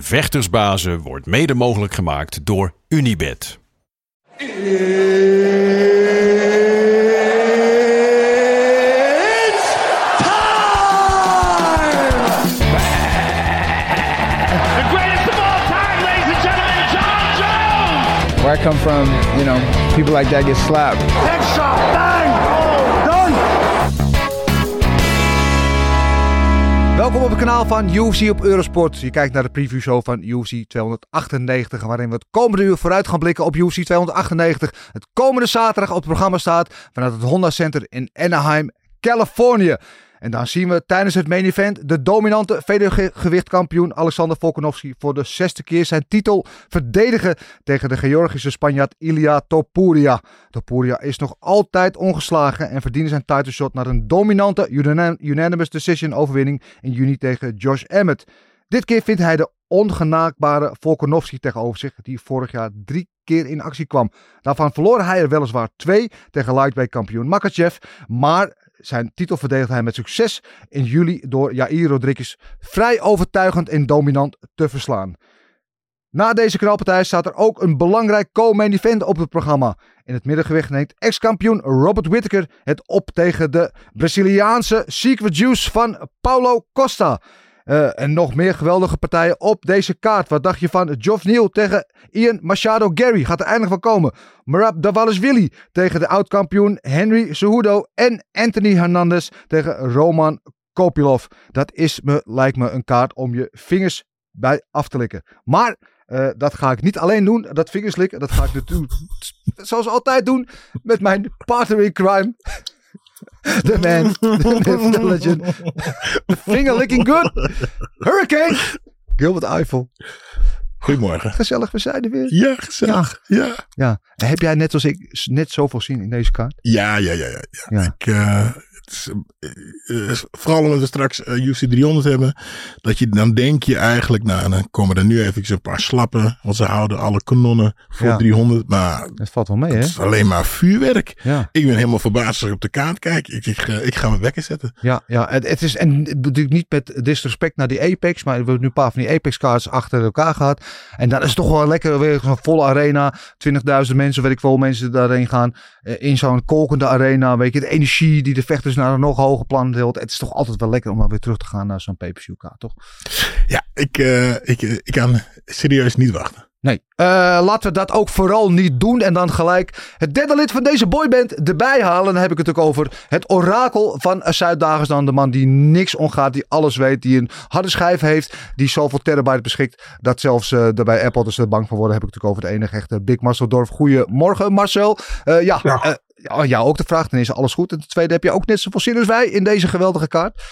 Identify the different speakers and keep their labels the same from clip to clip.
Speaker 1: Vechtersbazen wordt mede mogelijk gemaakt door Unibed.
Speaker 2: The greatest of all time, ladies and gentlemen, John Jones.
Speaker 3: Where I come from, you know, people like that get slapped.
Speaker 4: Welkom op het kanaal van UFC op Eurosport. Je kijkt naar de previewshow van UFC 298, waarin we het komende uur vooruit gaan blikken op UFC 298. Het komende zaterdag op het programma staat vanuit het Honda Center in Anaheim, Californië. En dan zien we tijdens het main event de dominante vedergewichtkampioen Alexander Volkanovski voor de zesde keer zijn titel verdedigen tegen de Georgische Spanjaard Ilia Topuria. Topuria is nog altijd ongeslagen en verdiende zijn title shot naar een dominante unan- unanimous decision overwinning in juni tegen Josh Emmett. Dit keer vindt hij de ongenaakbare Volkanovski tegenover zich, die vorig jaar drie keer in actie kwam. Daarvan verloor hij er weliswaar twee tegen lightweight kampioen Makachev, maar zijn titel verdedigde hij met succes in juli door Jair Rodriguez vrij overtuigend en dominant te verslaan. Na deze knalpartij staat er ook een belangrijk co-main event op het programma. In het middengewicht neemt ex-kampioen Robert Whittaker het op tegen de Braziliaanse Secret Juice van Paulo Costa. Eh, en nog meer geweldige partijen op deze kaart. Wat dacht je van Geoff Neal tegen Ian Machado Gary? Gaat er eindelijk van komen. Marab Davalishvili tegen de oud-kampioen Henry Cejudo. En Anthony Hernandez tegen Roman Kopilov. Dat is me, lijkt me een kaart om je vingers bij af te likken. Maar eh, dat ga ik niet alleen doen, dat vingers likken. Dat ga ik natuurlijk zoals altijd doen met mijn partner in crime. The man, the myth, the legend. The finger licking good. Hurricane. Gilbert Eiffel.
Speaker 5: Goedemorgen.
Speaker 4: Gezellig, we zijn er weer.
Speaker 5: Ja, gezellig. Ja.
Speaker 4: Ja. En heb jij net als ik net zoveel zin in deze kaart?
Speaker 5: Ja, ja, ja, ja. ja.
Speaker 4: Ja.
Speaker 5: Ik, eh, eh, eh, vooral omdat we straks eh, UFC 300 hebben. Dat je, dan denk je eigenlijk, nou, dan komen er nu even een paar slappen. Want ze houden alle kanonnen voor
Speaker 4: Ja.
Speaker 5: 300. Maar
Speaker 4: Het valt wel mee, hè?
Speaker 5: het is alleen maar vuurwerk.
Speaker 4: Ja.
Speaker 5: Ik ben helemaal verbaasd als ik op de kaart kijk. Ik, ik, ik ga mijn wekker zetten.
Speaker 4: Ja, ja het, het is en natuurlijk niet met disrespect naar die Apex, maar we hebben nu een paar van die Apex cards achter elkaar gehad. En dan is het toch wel lekker weer zo'n volle arena, 20.000 mensen, weet ik veel, mensen daarheen gaan in zo'n kolkende arena, weet je, de energie die de vechters naar een nog hoger plan deelt. Het is toch altijd wel lekker om dan weer terug te gaan naar zo'n pay-per-view kaart, toch?
Speaker 5: Ja, ik, eh, ik, eh, ik kan serieus niet wachten.
Speaker 4: Nee, Eh, laten we dat ook vooral niet doen. En dan gelijk het derde lid van deze boyband erbij halen. Dan heb ik het ook over het orakel van Zuid-Dagestan. De man die niks ongaat, die alles weet. Die een harde schijf heeft. Die zoveel terabyte beschikt. Dat zelfs uh, er bij Apple dus er bang van worden. Heb ik natuurlijk over het enige echte Big Marcel Dorf. Goedemorgen Marcel. Uh, ja,
Speaker 6: Ja.
Speaker 4: Ja, jou ook de vraag. Dan is alles goed. En ten tweede heb je ook net zoveel zin als wij in deze geweldige kaart.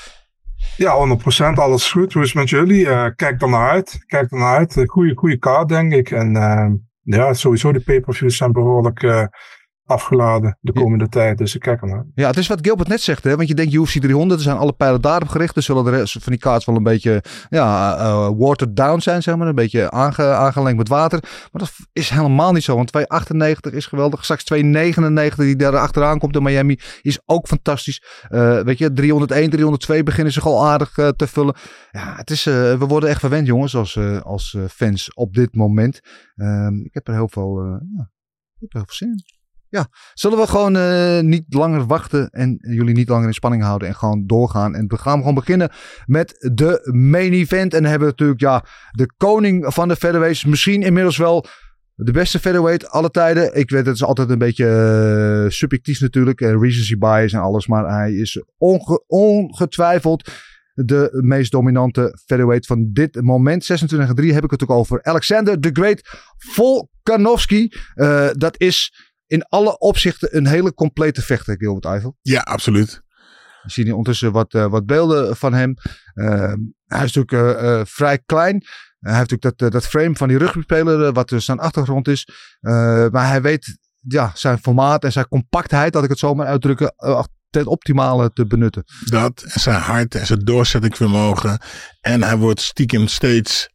Speaker 6: Ja, 100% alles goed. Hoe is het met jullie? Uh, kijk er naar uit. Kijk er naar uit. Goede, goede kaart, denk ik. En uh, ja, sowieso de pay-per-views zijn behoorlijk uh, afgeladen de komende ja. tijd. Dus ik kijk er naar.
Speaker 4: Ja, het is wat Gilbert net zegt. Hè? Want je denkt UFC 300, er zijn alle pijlen daarop gericht. Er zullen de rest van die kaarts wel een beetje ja, uh, watered down zijn, zeg maar. Een beetje aange, aangelengd met water. Maar dat is helemaal niet zo. Want 298 is geweldig. Straks 299 die daar achteraan komt in Miami is ook fantastisch. Uh, weet je, 301, 302 beginnen zich al aardig uh, te vullen. Ja, het is, we worden echt verwend, jongens, als, als fans op dit moment. ik heb er heel veel, ja, ik heb er heel veel zin in. Ja, zullen we gewoon uh, niet langer wachten en jullie niet langer in spanning houden en gewoon doorgaan. En we gaan gewoon beginnen met de main event. En dan hebben we natuurlijk ja, de koning van de featherweights. Misschien inmiddels wel de beste featherweight alle tijden. Ik weet, het is altijd een beetje uh, subjectief natuurlijk. Uh, recency bias en alles. Maar hij is onge ongetwijfeld de meest dominante featherweight van dit moment. 26-3 heb ik het ook over Alexander the Great Volkanovski. Dat is in alle opzichten een hele complete vechter, Gilbert Eiffel.
Speaker 5: Ja, absoluut.
Speaker 4: We zien hier ondertussen wat, uh, wat beelden van hem. Uh, hij is natuurlijk uh, vrij klein. hij heeft natuurlijk dat, dat frame van die rugbyspeler, wat dus zijn achtergrond is. maar hij weet ja, zijn formaat en zijn compactheid, dat ik het zo maar uitdrukken, ten optimale te benutten.
Speaker 5: Dat, en zijn hart en zijn doorzettingsvermogen. En hij wordt stiekem steeds,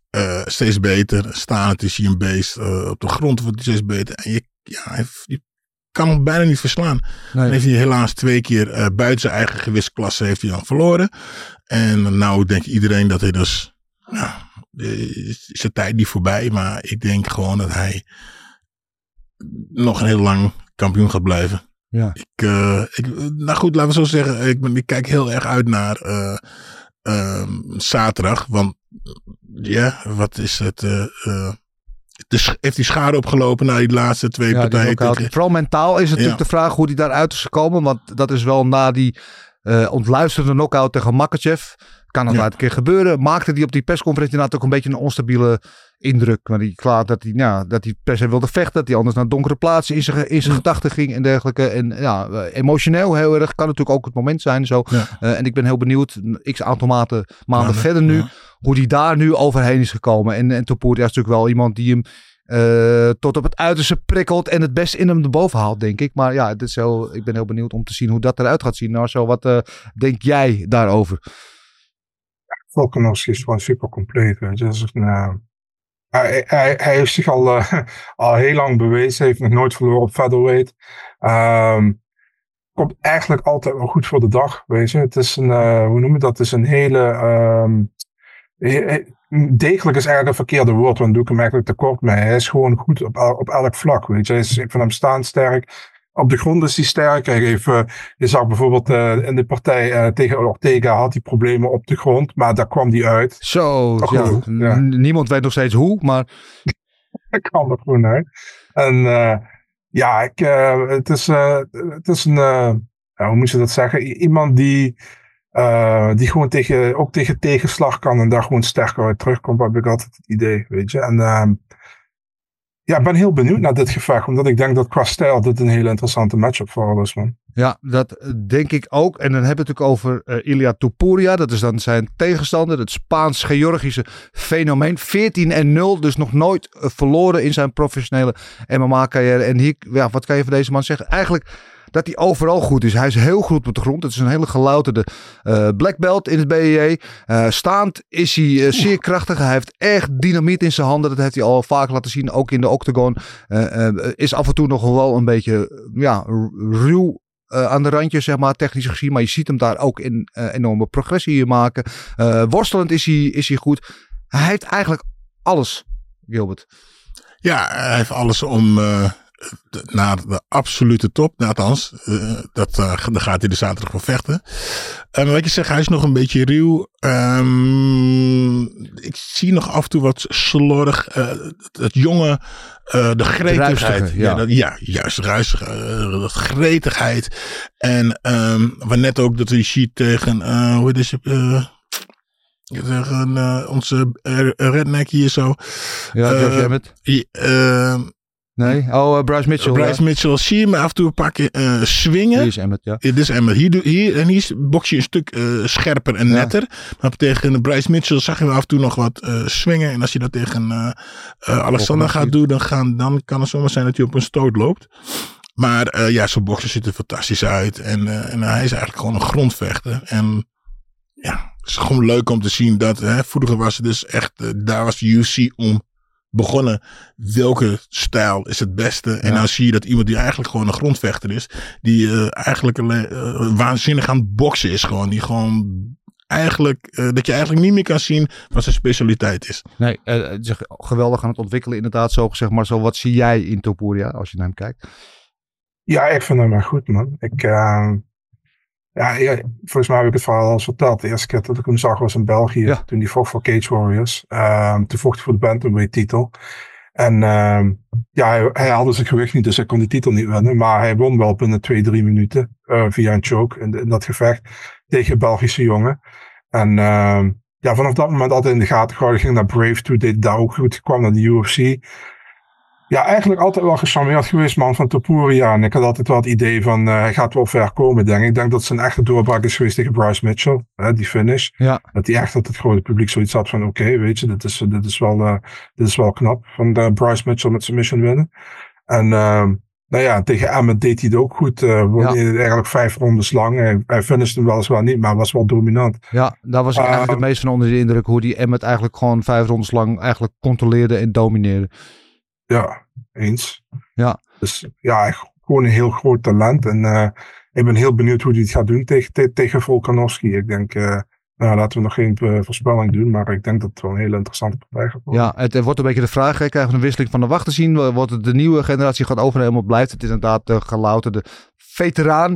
Speaker 5: steeds beter. Staan het is hij een beest. op de grond wordt hij steeds beter. En je, ja, hij, kan hem bijna niet verslaan. Nee. Dan heeft hij helaas twee keer uh, buiten zijn eigen gewichtsklasse heeft hij dan verloren. En nou denkt iedereen dat hij dus, ja, is zijn tijd niet voorbij. Maar ik denk gewoon dat hij nog een heel lang kampioen gaat blijven.
Speaker 4: Ja.
Speaker 5: Ik, uh, ik, nou goed, laten we zo zeggen. Ik, ik kijk heel erg uit naar uh, zaterdag. Want ja, wat is het? Heeft hij schade opgelopen na die laatste twee
Speaker 4: ja,
Speaker 5: partijen.
Speaker 4: Vooral mentaal is het natuurlijk de vraag hoe hij daaruit is gekomen. Want dat is wel na die uh, ontluisterende knockout tegen Makachev. Kan nog ja. een keer gebeuren. Maakte hij op die persconferentie inderdaad ook een beetje een onstabiele indruk. Maar die klaar dat hij, ja, dat hij per se wilde vechten. Dat hij anders naar donkere plaatsen in zijn, in zijn gedachten ging en dergelijke. En ja, emotioneel heel erg. Kan natuurlijk ook het moment zijn. Zo.
Speaker 5: Ja.
Speaker 4: Uh, en ik ben heel benieuwd, x aantal maanden, maanden verder nu, hoe die daar nu overheen is gekomen. En, en Topoer is natuurlijk wel iemand die hem uh, tot op het uiterste prikkelt en het best in hem erboven haalt, denk ik. Maar ja, dit is heel, ik ben heel benieuwd om te zien hoe dat eruit gaat zien. Marcel, wat uh, denk jij daarover?
Speaker 6: Volkanovski is gewoon super compleet. Dat is een, hij, hij, heeft zich al, al heel lang bewezen. Heeft nog nooit verloren op featherweight. Um, komt eigenlijk altijd wel goed voor de dag. Weet je. Het is een, hoe noem je dat? Het is een hele... Um, degelijk is eigenlijk een verkeerde woord, want doe ik hem eigenlijk tekort mee. Hij is gewoon goed op, op elk vlak, weet je. Hij is, vind hem staan sterk. Op de grond is hij sterk. Hij heeft, uh, je zag bijvoorbeeld uh, in de partij uh, tegen Ortega had hij problemen op de grond, maar daar kwam hij uit.
Speaker 4: Zo, ja. ja. Niemand weet nog steeds hoe, maar...
Speaker 6: Hij kwam er gewoon uit. En ja, ik, het, is, het is een, hoe moet je dat zeggen? Iemand die uh, die gewoon tegen, ook tegen tegenslag kan en daar gewoon sterker uit terugkomt, heb ik altijd het idee, weet je. En uh, ja, ik ben heel benieuwd naar dit gevecht, omdat ik denk dat qua dit een hele interessante matchup voor is, man.
Speaker 4: Ja, dat denk ik ook. En dan hebben we het ook over uh, Ilya Tupuria. Dat is dan zijn tegenstander, het Spaans-Georgische fenomeen. 14 en 0, dus nog nooit uh, verloren in zijn professionele MMA-carrière. En hier, ja, wat kan je van deze man zeggen? Eigenlijk dat hij overal goed is. Hij is heel goed op de grond. Het is een hele gelouterde uh, black belt in het BJJ. Uh, staand is hij uh, zeer krachtig. Hij heeft echt dynamiet in zijn handen. Dat heeft hij al vaak laten zien, ook in de octagon. is af en toe nog wel een beetje ja, ruw uh, aan de randjes, zeg maar, technisch gezien. Maar je ziet hem daar ook in uh, enorme progressie in maken. Uh, worstelend is hij, is hij goed. Hij heeft eigenlijk alles, Gilbert.
Speaker 5: Ja, hij heeft alles om naar de absolute top. Nou, althans, uh, dat, uh, daar gaat hij de zaterdag voor vechten. Uh, maar wat je zegt, hij is nog een beetje ruw. Um, ik zie nog af en toe wat slordig. het jonge, de gretigheid.
Speaker 4: ja. Ja,
Speaker 5: dat, ja, juist, de gretigheid. En um, wat net ook dat hij ziet tegen, hoe is het? tegen uh, onze redneck hier zo.
Speaker 4: Ja, George Emmett.
Speaker 5: Uh,
Speaker 4: Nee, oh, uh, Bryce Mitchell.
Speaker 5: Bryce
Speaker 4: ja.
Speaker 5: Mitchell zie je me af en toe een paar keer uh, swingen.
Speaker 4: Hier is Emmet, ja.
Speaker 5: Dit is Emmet. Hier, hier, en hier box je een stuk uh, scherper en netter. Ja. Maar tegen Bryce Mitchell zag je me af en toe nog wat swingen. En als je dat tegen Alexander gaat doen, dan, gaan, dan kan het zomaar zijn dat hij op een stoot loopt. Maar ja, zo'n bokser ziet er fantastisch uit. En, en hij is eigenlijk gewoon een grondvechter. En ja, het is gewoon leuk om te zien dat hè, vroeger was het dus echt, daar was de UFC om begonnen. Welke stijl is het beste? En dan zie je dat iemand die eigenlijk gewoon een grondvechter is. Die uh, eigenlijk uh, waanzinnig aan het boksen is gewoon. Die gewoon eigenlijk, uh, dat je eigenlijk niet meer kan zien wat zijn specialiteit is.
Speaker 4: Nee, het is geweldig aan het ontwikkelen inderdaad. Zo gezegd, maar zo wat zie jij in Topuria als je naar hem kijkt?
Speaker 6: Ja, ik vind hem maar goed man. Ik, ja, ja, volgens mij heb ik het verhaal al eens verteld. De eerste keer dat ik hem zag was in België.
Speaker 4: Ja.
Speaker 6: Toen die vocht voor Cage Warriors. Um, toen vocht hij voor de bantamweight titel. En um, ja, hij, hij haalde zijn gewicht niet, dus hij kon die titel niet winnen. Maar hij won wel binnen twee, drie minuten uh, via een choke in, in, dat gevecht tegen een Belgische jongen. En um, ja, vanaf dat moment altijd in de gaten gehouden. Ging naar Brave toe, deed daar ook goed. Kwam naar de UFC. Ja, eigenlijk altijd wel gecharmeerd geweest, man, van Topuria. En ik had altijd wel het idee van, uh, hij gaat wel ver komen, denk ik. Ik denk dat zijn echte doorbraak is geweest tegen Bryce Mitchell, hè, die finish.
Speaker 4: Ja.
Speaker 6: Dat hij echt dat het grote publiek zoiets had van, oké, weet je, dit is, dit, is wel, uh, dit is wel knap. Van uh, Bryce Mitchell met submission winnen. En ehm, nou ja, tegen Emmet deed hij het ook goed. Uh, ja. Eigenlijk vijf rondes lang. Hij, hij finishte hem weliswaar niet, maar was wel dominant.
Speaker 4: Ja, daar was ik eigenlijk het meest van onder de indruk. Hoe die Emmet eigenlijk gewoon vijf rondes lang eigenlijk controleerde en domineerde.
Speaker 6: Ja, eens.
Speaker 4: Ja.
Speaker 6: Dus ja, gewoon een heel groot talent. En uh, ik ben heel benieuwd hoe hij het gaat doen tegen, te, tegen Volkanovski. Ik denk, uh, nou, laten we nog geen uh, voorspelling doen, maar ik denk dat het wel een hele interessante partij gaat worden.
Speaker 4: Ja, het, het wordt een beetje de vraag, hè, krijgen we een wisseling van de wacht te zien? Wordt het de nieuwe generatie gaat overnemen of blijft het inderdaad de gelouterde veteraan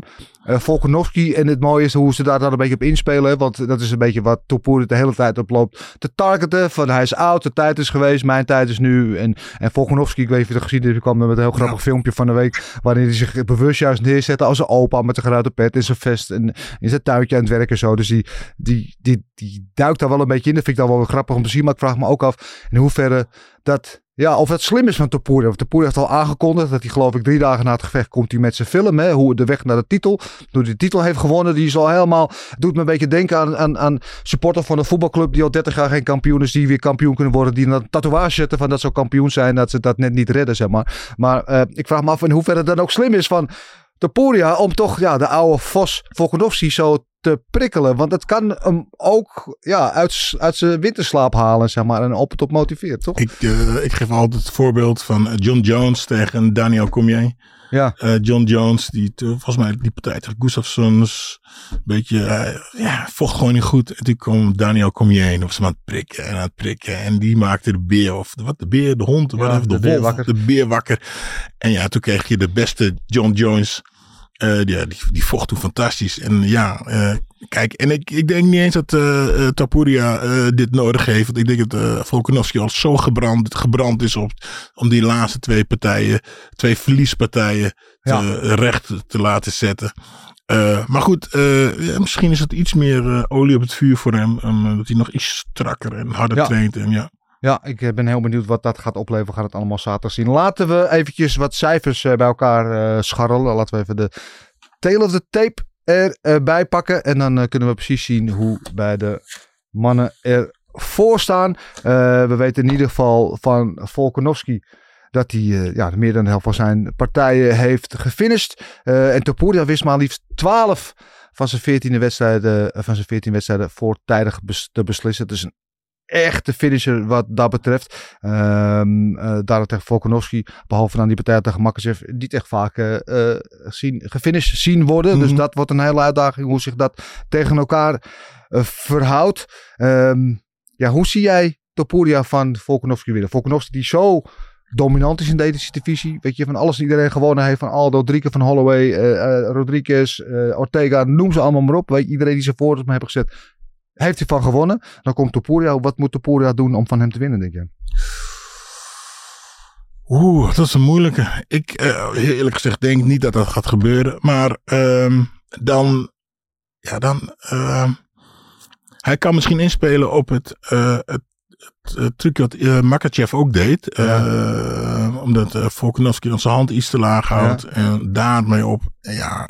Speaker 4: uh, Volkanovski. En het mooie is hoe ze daar dan een beetje op inspelen. Want dat is een beetje wat Topoer de hele tijd oploopt te targeten. Van hij is oud, de tijd is geweest, mijn tijd is nu. En, en Volkanovski, ik weet niet of je het gezien hebt, kwam met een heel grappig ja. filmpje van de week. Waarin hij zich bewust juist neerzette als een opa met een geruite pet in zijn vest. En in zijn tuintje aan het werken zo. Dus die, die, die, die duikt daar wel een beetje in. Dat vind ik dan wel grappig om te zien. Maar ik vraag me ook af in hoeverre dat ja, of het slim is van. Want Topuria heeft al aangekondigd dat hij geloof ik drie dagen na het gevecht komt hij met zijn film. Hè, hoe de weg naar de titel. Toen hij de titel heeft gewonnen. Die is al helemaal, doet me een beetje denken aan, aan, aan supporter van een voetbalclub die al 30 jaar geen kampioen is. Die weer kampioen kunnen worden. Die een tatoeage zetten van dat ze kampioen zijn. Dat ze dat net niet redden zeg maar. Maar uh, ik vraag me af in hoeverre het dan ook slim is van Topuria. Om toch ja, de oude Vos Volkanovski zo te prikkelen. Want het kan hem ook ja, uit, uit zijn winterslaap halen, zeg maar. En op het op motiveert, toch?
Speaker 5: Ik, uh, ik geef altijd het voorbeeld van John Jones tegen Daniel Cormier.
Speaker 4: Ja.
Speaker 5: Uh, John Jones, die volgens mij die partij tegen Gustafsson een beetje, uh, ja, vocht gewoon niet goed. En toen kwam Daniel Cormier en was hem aan het prikken en aan het prikken. En die maakte de beer, of de, wat, de beer, de hond,
Speaker 4: ja,
Speaker 5: whatever, de,
Speaker 4: de
Speaker 5: wolf, de beer wakker. En ja, toen kreeg je de beste John Jones. Uh, die, die, vocht toen fantastisch. En ja, uh, kijk, en ik, ik denk niet eens dat uh, Tapuria dit nodig heeft. Want ik denk dat Volkanovski al zo gebrand, gebrand is op, om die laatste twee partijen, twee verliespartijen, te,
Speaker 4: Ja.
Speaker 5: recht te laten zetten. maar goed, ja, misschien is het iets meer olie op het vuur voor hem. Um, dat hij nog iets strakker en harder
Speaker 4: Ja.
Speaker 5: traint. En ja.
Speaker 4: Ja, ik eh, ben heel benieuwd wat dat gaat opleveren. We gaan het allemaal zaterdag zien. Laten we eventjes wat cijfers eh, bij elkaar eh, scharrelen. Laten we even de tail of the tape erbij pakken. En dan kunnen we precies zien hoe bij de mannen ervoor staan. We weten in ieder geval van Volkanovski dat hij eh, ja, meer dan de helft van zijn partijen heeft gefinished. Eh, en Topuria wist maar liefst 12 van zijn 14 wedstrijden, van zijn 14 wedstrijden voortijdig te beslissen. Het is een echte finisher wat dat betreft. Eh daarom tegen Volkanovski, behalve dan die partij tegen Makachev, niet echt vaak eh, zien, gefinished zien worden. Dus
Speaker 5: Mhm.
Speaker 4: dat wordt een hele uitdaging hoe zich dat tegen elkaar verhoudt. Ehm, ja, hoe zie jij Topuria van Volkanovski winnen? Volkanovski die zo dominant is in deze divisie. Weet je, van alles en iedereen gewonnen heeft. Van Aldo, Drieke van Holloway, Rodriguez, Ortega, noem ze allemaal maar op. Weet je, iedereen die ze voor me hebben gezet, heeft hij van gewonnen. Dan komt Topuria. Wat moet Topuria doen om van hem te winnen, denk je?
Speaker 5: Oeh, dat is een moeilijke. Ik, eh, eerlijk gezegd, denk niet dat dat gaat gebeuren. Maar ehm, dan, ja, dan, ehm, hij kan misschien inspelen op het, eh, het, het, trucje wat uh, Makachev ook deed. Eh, omdat uh, Volkanovski dan zijn hand iets te laag houdt. En daarmee op, ja.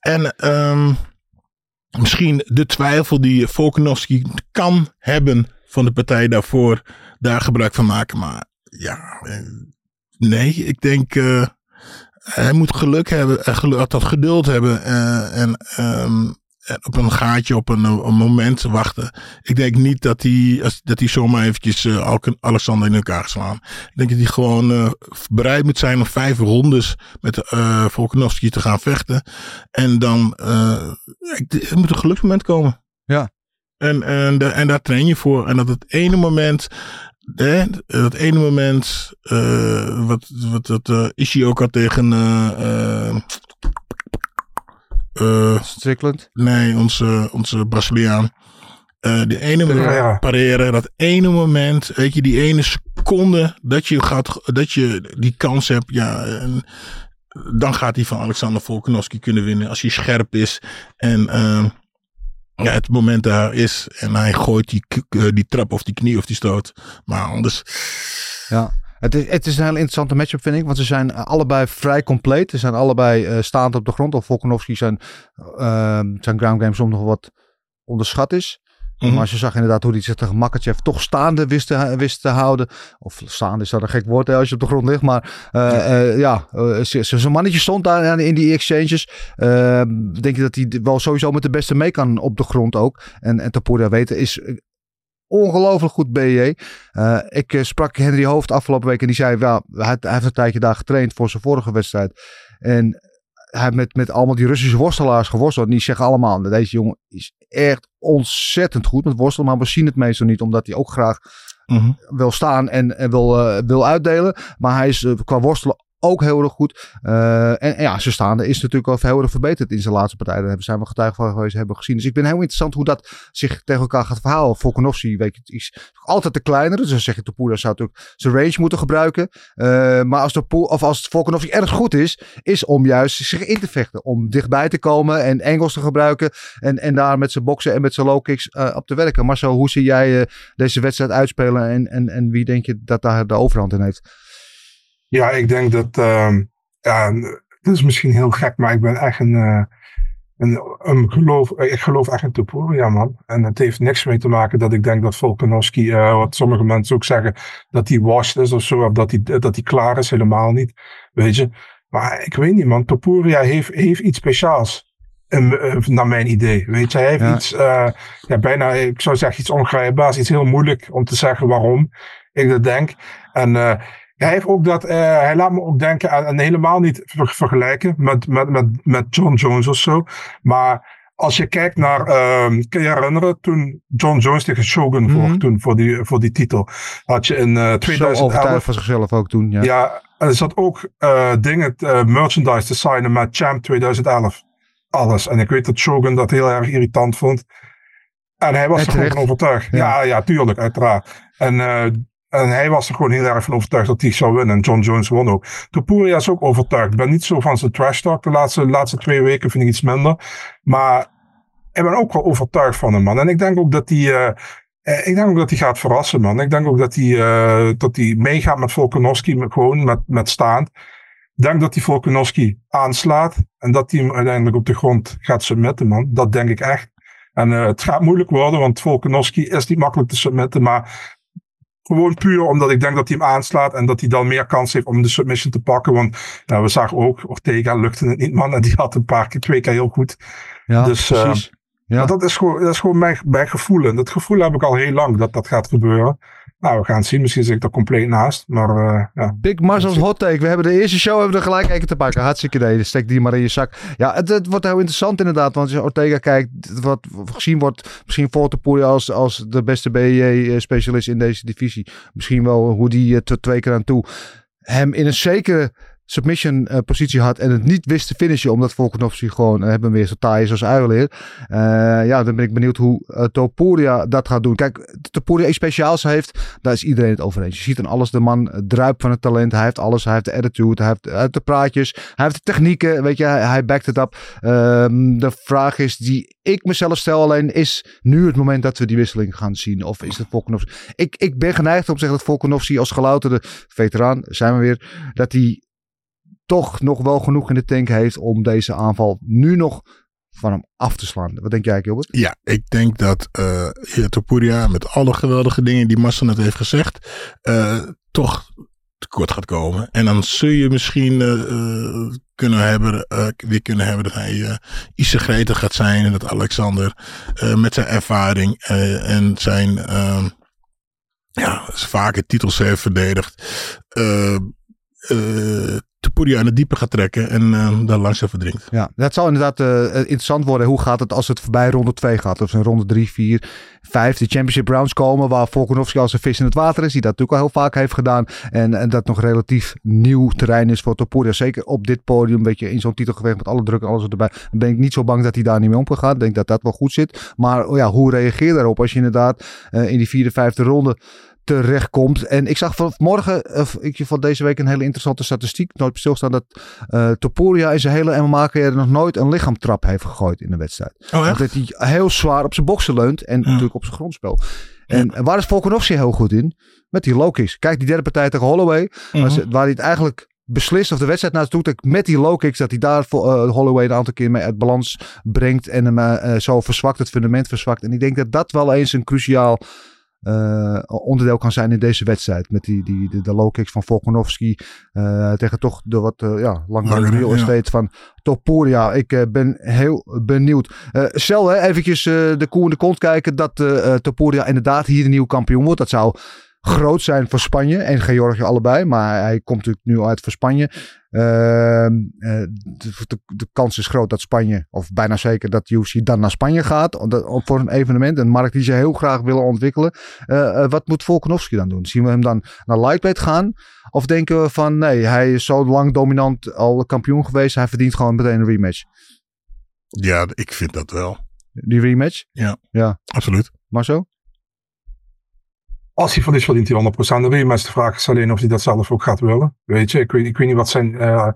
Speaker 5: En ehm, misschien de twijfel die Volkanovski kan hebben van de partij daarvoor, daar gebruik van maken. Maar ja, eh, nee, ik denk uh, hij moet geluk hebben, geluk, dat geduld hebben en um, op een gaatje, op een, een, moment wachten. Ik denk niet dat hij, dat hij zomaar eventjes uh, Alexander in elkaar slaan. Ik denk dat hij gewoon uh, bereid moet zijn om vijf rondes met uh, Volkanovski te gaan vechten. En dan uh, er moet een geluksmoment komen.
Speaker 4: Ja.
Speaker 5: En, en, de, en daar train je voor. En dat het ene moment Hè, dat ene moment, uh, wat, wat, wat uh, Ishii ook had tegen. Uh,
Speaker 4: Strickland?
Speaker 5: Nee, onze, onze Braziliaan. de ene
Speaker 6: Ja, ja.
Speaker 5: pareren, dat ene moment, weet je, die ene seconde dat je, gaat, dat je die kans hebt, ja. En, dan gaat hij van Alexander Volkanovski kunnen winnen als hij scherp is. En ja, het moment daar is en hij gooit die, die trap of die knie of die stoot. Maar anders.
Speaker 4: Ja. Het is, het is een hele interessante matchup, vind ik. Want ze zijn eh, allebei vrij compleet. Ze zijn allebei eh, staand op de grond. Of Volkanovski zijn, ehm, zijn ground game soms nog wat onderschat is.
Speaker 5: Mhm.
Speaker 4: Maar ze zag inderdaad hoe hij zich tegen Makachev toch staande wist te, wist te houden. Of staande is dat een gek woord hè, als je op de grond ligt. Maar eh, ja, ze- zijn mannetje stond daar in die exchanges. Ehm, denk je dat hij wel sowieso met de beste mee kan op de grond ook. En, en weten is ongelooflijk goed BJ. Eh, ik eh, sprak Henry Hoofd afgelopen week en die zei, ja, hij, hij heeft een tijdje daar getraind voor zijn vorige wedstrijd. En hij heeft met, met allemaal die Russische worstelaars geworsteld. En die zeggen allemaal, deze jongen is echt ontzettend goed met worstelen. Maar we zien het meestal niet, omdat hij ook graag
Speaker 5: Mhm.
Speaker 4: wil staan en, en wil, eh, wil uitdelen. Maar hij is qua worstelen ook heel erg goed. Eh, en, ja, zijn staande is natuurlijk al heel erg verbeterd in zijn laatste partij. Daar hebben- zijn we getuige van geweest, hebben gezien. Dus ik ben heel interessant hoe dat zich tegen elkaar gaat verhouden. Volkanovski, weet je, is altijd de kleinere. Dus dan zeg je, Topuria zou natuurlijk zijn range moeten gebruiken. Eh, maar als, Topu- of als Volkanovski erg goed is, is om juist zich in te vechten. Om dichtbij te komen en engels te gebruiken. En, en daar met zijn boksen en met zijn low kicks eh, op te werken. Marcel, hoe zie jij deze wedstrijd uitspelen? En, en, en wie denk je dat daar de overhand in heeft?
Speaker 6: Ja, ik denk dat. ehm ja, het is misschien heel gek, maar ik ben echt een. eh, een, een geloof, ik geloof echt in Topuria, man. En het heeft niks mee te maken dat ik denk dat Volkanovski, eh, wat sommige mensen ook zeggen, dat hij washed is of zo, of dat hij, dat hij klaar is, helemaal niet. Weet je. Maar ik weet niet, man. Topuria heeft, heeft iets speciaals. in- eh, naar mijn idee. Weet je, hij heeft
Speaker 4: Ja.
Speaker 6: iets, ja, bijna, ik zou zeggen, iets ongrijpbaars. Iets heel moeilijk om te zeggen waarom ik dat denk. En hij heeft ook dat, eh, hij laat me ook denken aan, en helemaal niet ver- vergelijken met, met, met, met John Jones of zo. Maar als je kijkt naar, ehm kun je herinneren toen John Jones tegen Shogun
Speaker 4: Mhm.
Speaker 6: vocht toen voor die, voor die titel. Had je in eh
Speaker 4: Zo
Speaker 6: 2011
Speaker 4: overtuigd van zichzelf ook toen. Ja.
Speaker 6: ja, en er zat ook eh, dingen, eh, merchandise te signen met Champ 2011. Alles. En ik weet dat Shogun dat heel erg irritant vond. En hij was er gewoon overtuigd.
Speaker 4: Ja.
Speaker 6: Ja. ja, tuurlijk, uiteraard. En, eh, en hij was er gewoon heel erg van overtuigd dat hij zou winnen. En John Jones won ook. Topuria is ook overtuigd. Ik ben niet zo van zijn trash talk de laatste, laatste twee weken, vind ik iets minder. Maar ik ben ook wel overtuigd van hem, man. En ik denk ook dat hij... eh, eh, ik denk ook dat hij gaat verrassen, man. Ik denk ook dat hij, eh, dat hij meegaat met Volkanovski, gewoon met, met staand. Ik denk dat hij Volkanovski aanslaat en dat hij hem uiteindelijk op de grond gaat submitten, man. Dat denk ik echt. En het gaat moeilijk worden, want Volkanovski is niet makkelijk te submitten, maar gewoon puur omdat ik denk dat hij hem aanslaat en dat hij dan meer kans heeft om de submission te pakken. Want nou, we zagen ook, Ortega lukte het niet, man. En die had een paar keer, twee keer heel goed.
Speaker 4: Ja,
Speaker 6: Dus, eh,
Speaker 4: precies. Ja.
Speaker 6: Dat is gewoon, dat is gewoon mijn, mijn gevoel. En dat gevoel heb ik al heel lang dat dat gaat gebeuren. Nou, we gaan het zien. Misschien zit ik er compleet naast. Maar eh, ja.
Speaker 4: Big Marcel's hot take. We hebben de eerste show hebben we er gelijk even te pakken. Hartstikke idee. Stek die maar in je zak. Ja, het, het wordt heel interessant inderdaad. Want als je Ortega kijkt, wat gezien wordt misschien voor Topuria als, als de beste BJ-specialist in deze divisie. Misschien wel hoe die eh, tot twee keer aan toe hem in een zekere submission eh, positie had en het niet wist te finishen omdat Volkanovski gewoon eh, hebben we weer zo taai is als uilenleer. Eh ja, dan ben ik benieuwd hoe Topuria dat gaat doen. Kijk, Topuria iets speciaals heeft, daar is iedereen het over eens. Je ziet aan alles, de man druipt van het talent. Hij heeft alles, hij heeft de attitude, hij heeft, de praatjes, hij heeft de technieken, weet je, hij, hij backt het up. Ehm, de vraag is die ik mezelf stel alleen, is nu het moment dat we die wisseling gaan zien? Of is het Volkanovski? Ik, ik ben geneigd om te zeggen dat Volkanovski als gelouterde veteraan, zijn we weer, dat hij toch nog wel genoeg in de tank heeft om deze aanval nu nog van hem af te slaan. Wat denk jij, Gilbert?
Speaker 5: Ja, ik denk dat Topuria met alle geweldige dingen die Marcel net heeft gezegd, eh, toch tekort gaat komen. En dan zul je misschien eh, kunnen hebben, weer kunnen hebben dat hij eh iets gaat zijn. En dat Alexander met zijn ervaring en zijn ehm, ja, vaker titels heeft verdedigd. Topuria aan het diepe gaat trekken en eh, daar langzaam verdrinkt.
Speaker 4: Ja, dat zal inderdaad eh, interessant worden. Hoe gaat het als het voorbij ronde 2 gaat? Of in ronde 3, 4, 5 de championship rounds komen. Waar Volkanovski als een vis in het water is. Die dat natuurlijk al heel vaak heeft gedaan. En, en dat nog relatief nieuw terrein is voor Topuria. Zeker op dit podium. Een beetje in zo'n titelgevecht met alle druk en alles erbij. Dan ben ik niet zo bang dat hij daar niet mee om kan gaan. Ik denk dat dat wel goed zit. Maar oh ja, hoe reageer je daarop als je inderdaad eh, in die vierde, vijfde ronde terechtkomt. En ik zag vanmorgen, of ik van deze week een hele interessante statistiek. Nooit stilstaan dat eh Topuria in zijn hele MMA-carrière nog nooit een lichaamtrap heeft gegooid in een wedstrijd.
Speaker 5: Oh,
Speaker 4: Dat hij heel zwaar op zijn boksen leunt en natuurlijk op zijn grondspel. En, waar is Volkanovski heel goed in? Met die low kicks. Kijk, die derde partij tegen Holloway. waar, ze- waar hij het eigenlijk beslist of de wedstrijd naartoe trekt met die low kicks. Dat hij daar eh, Holloway een aantal keer mee uit balans brengt. En hem eh, zo verzwakt, het fundament verzwakt. En ik denk dat dat wel eens een cruciaal eh, onderdeel kan zijn in deze wedstrijd. Met die, die, de, de low kicks van Volkanovski. eh, tegen toch de wat uh, ja, langere estate van Topuria. Ik ben heel benieuwd. Stel hè, eventjes de koe in de kont kijken dat Topuria inderdaad hier de nieuwe kampioen wordt. Dat zou groot zijn voor Spanje en Georgië allebei. Maar hij komt natuurlijk nu uit voor Spanje. Ehm, eh, de, de, de kans is groot dat Spanje, of bijna zeker dat UFC dan naar Spanje gaat. voor een evenement. Een markt die ze heel graag willen ontwikkelen. Eh, eh, wat moet Volkanovski dan doen? Zien we hem dan naar lightweight gaan? Of denken we van nee, hij is zo lang dominant al kampioen geweest. Hij verdient gewoon meteen een rematch.
Speaker 5: Ja, ik vind dat wel.
Speaker 4: Die rematch?
Speaker 5: Absoluut.
Speaker 4: Marzo?
Speaker 6: Als hij verliest, verdient hij 100% de rematch. De vraag is alleen of hij dat zelf ook gaat willen. Weet je, ik weet, ik weet niet wat zijn... eh,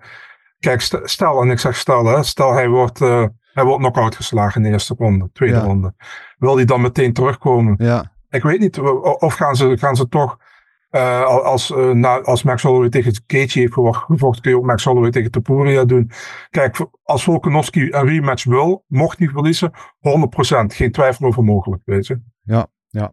Speaker 6: kijk, st- stel, en ik zeg stel, hè, stel hij wordt, eh hij wordt knock-out geslagen in de eerste ronde, tweede
Speaker 4: Ja.
Speaker 6: ronde. Wil hij dan meteen terugkomen?
Speaker 4: Ja.
Speaker 6: Ik weet niet. Of gaan ze, gaan ze toch... eh, als, na, als Max Holloway tegen Cage heeft gevochten, kun je ook Max Holloway tegen Topuria doen. Kijk, als Volkanovski een rematch wil, mocht hij verliezen, 100%. Geen twijfel over mogelijk, weet je.
Speaker 4: Ja,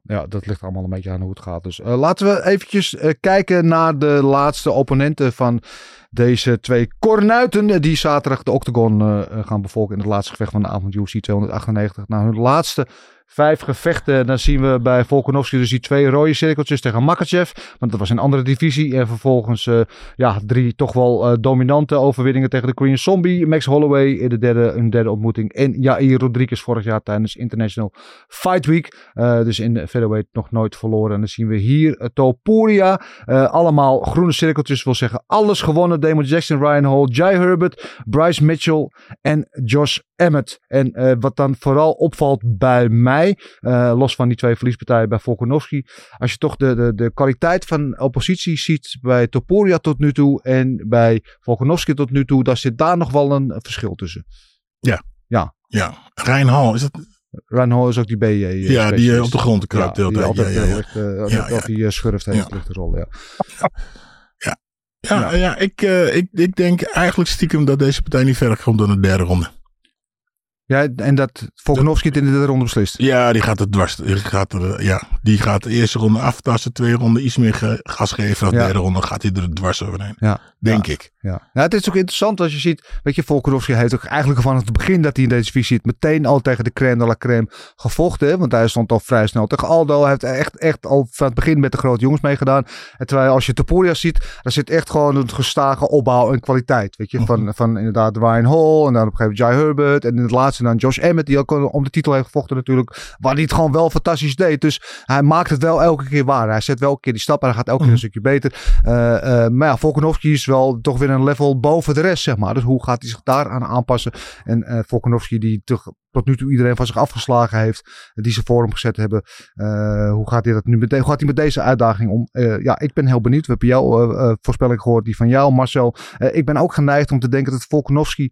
Speaker 4: ja, dat ligt allemaal een beetje aan hoe het gaat. Dus eh, laten we eventjes eh, kijken naar de laatste opponenten van deze twee kornuiten. Die zaterdag de Octagon eh, gaan bevolken in het laatste gevecht van de avond UFC 298. Na hun laatste vijf gevechten, dan zien we bij Volkanovski dus die twee rode cirkeltjes tegen Makachev. Want dat was een andere divisie. En vervolgens eh, ja, drie toch wel eh, dominante overwinningen tegen de Korean Zombie. Max Holloway in de derde, een derde ontmoeting. En Jair Rodriguez vorig jaar tijdens International Fight Week. Eh, dus in featherweight nog nooit verloren. En dan zien we hier Topuria. Allemaal groene cirkeltjes. Wil zeggen alles gewonnen. Damon Jackson, Ryan Hall, Jai Herbert, Bryce Mitchell en Josh En eh, wat dan vooral opvalt bij mij. eh, los van die twee verliespartijen bij Volkanovski. Als je toch de, de, de kwaliteit van oppositie ziet bij Topuria tot nu toe. En bij Volkanovski tot nu toe. Daar zit daar nog wel een verschil tussen.
Speaker 5: Ja. Rijn Hal, is dat?
Speaker 4: Ryan Hall is ook die BJ. eh,
Speaker 5: Ja, die op de grond kruipt de
Speaker 4: Ja, die
Speaker 5: tijd.
Speaker 4: altijd
Speaker 5: Ja, ja, ja. Ja, ja.
Speaker 4: eh, schurft heeft,
Speaker 5: Ja.
Speaker 4: ligt de rol, ja.
Speaker 5: Ja, ja. ik, ik, ik denk eigenlijk stiekem dat deze partij niet verder komt dan de derde ronde.
Speaker 4: Ja, en dat Volkanovski het in de derde ronde beslist.
Speaker 5: Ja, die gaat het dwars. Die gaat, er, ja, die gaat de eerste ronde aftasten, tweede ronde iets meer ge- gas geven. Dan de derde ronde gaat hij er dwars overheen.
Speaker 4: Ja.
Speaker 5: Denk ik.
Speaker 4: Ja. Nou, het is ook interessant als je ziet, weet je, Volkanovski heeft ook eigenlijk van het begin dat hij in deze divisie zit, meteen al tegen de crème de la crème gevochten. hè. Want hij stond al vrij snel tegen Aldo. Hij heeft echt, echt al van het begin met de grote jongens meegedaan. En terwijl als je Topuria ziet, daar zit echt gewoon een gestage opbouw en kwaliteit. Weet je, van, van inderdaad Ryan Hall en dan op een gegeven moment Jai Herbert. En in het laatste dan Josh Emmett, die ook om de titel heeft gevochten natuurlijk. Waar hij het gewoon wel fantastisch deed. Dus hij maakt het wel elke keer waar. Hij zet wel elke keer die stap en hij gaat elke keer een stukje beter. Eh, eh, maar ja, Volkanovski is wel toch weer een level boven de rest, zeg maar. Dus hoe gaat hij zich daaraan aanpassen? En eh Volkanovski, die toch tot nu toe iedereen van zich afgeslagen heeft, die ze voor hem gezet hebben. hoe gaat hij dat nu met, de- hoe gaat hij met deze uitdaging om? Ja, ik ben heel benieuwd. We hebben jouw voorspelling gehoord, die van jou, Marcel. Ik ben ook geneigd om te denken dat Volkanovski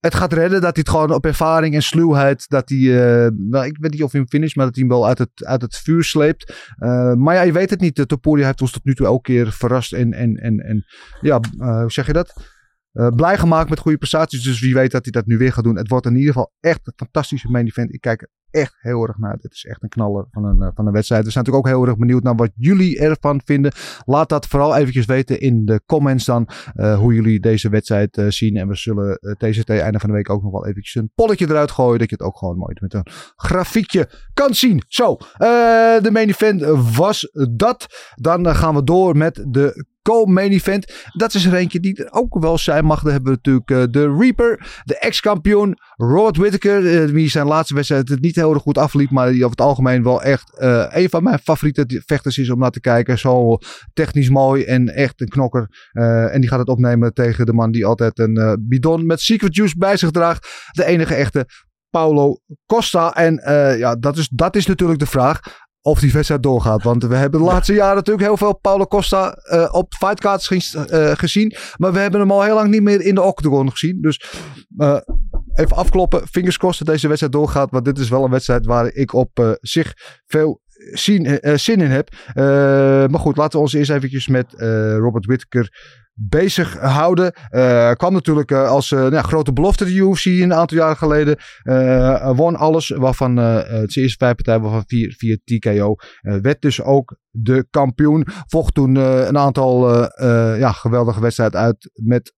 Speaker 4: het gaat redden. Dat hij het gewoon op ervaring en sluwheid. Dat hij, eh, nou, ik weet niet of hij hem finish, maar dat hij hem wel uit het, uit het vuur sleept. Eh, maar ja, je weet het niet. Topuria heeft ons tot nu toe elke keer verrast. En, en, en, en ja, eh, hoe zeg je dat? Eh, blij gemaakt met goede prestaties. Dus wie weet dat hij dat nu weer gaat doen. Het wordt in ieder geval echt een fantastische main event. Ik kijk er echt heel erg naar. Dit is echt een knaller van een, eh, van een wedstrijd. We zijn natuurlijk ook heel erg benieuwd naar wat jullie ervan vinden. Laat dat vooral eventjes weten in de comments dan. eh, hoe jullie deze wedstrijd zien. En we zullen TCT einde van de week ook nog wel eventjes een polletje eruit gooien. Dat je het ook gewoon mooi met een grafiekje kan zien. Zo, de main event was dat. Dan gaan we door met de co-main event. Dat is er eentje die er ook wel zijn mag. Dan hebben we natuurlijk eh, de Reaper, de ex-kampioen Robert Whittaker. eh, wie zijn laatste wedstrijd het niet heel erg goed afliep. Maar die over het algemeen wel echt eh, een van mijn favoriete vechters is om naar te kijken. Zo technisch mooi en echt een knokker. En die gaat het opnemen tegen de man die altijd een bidon met secret juice bij zich draagt. De enige echte Paulo Costa. En ja, dat is, dat is natuurlijk de vraag of die wedstrijd doorgaat. Want we hebben de laatste jaren natuurlijk heel veel Paulo Costa eh, op fightcards eh, gezien. Maar we hebben hem al heel lang niet meer in de octagon gezien. Dus eh, even afkloppen. Fingers crossed dat deze wedstrijd doorgaat. Want dit is wel een wedstrijd waar ik op zich veel zin, zin in heb. Maar goed, laten we ons eerst eventjes met Robert Whittaker bezig houden. Eh, kwam natuurlijk eh, als eh, nou, grote belofte de UFC een aantal jaren geleden. Won alles, waarvan het eerste vijf partijen, waarvan vier, vier TKO. Werd dus ook de kampioen. Vocht toen een aantal ja, geweldige wedstrijden uit met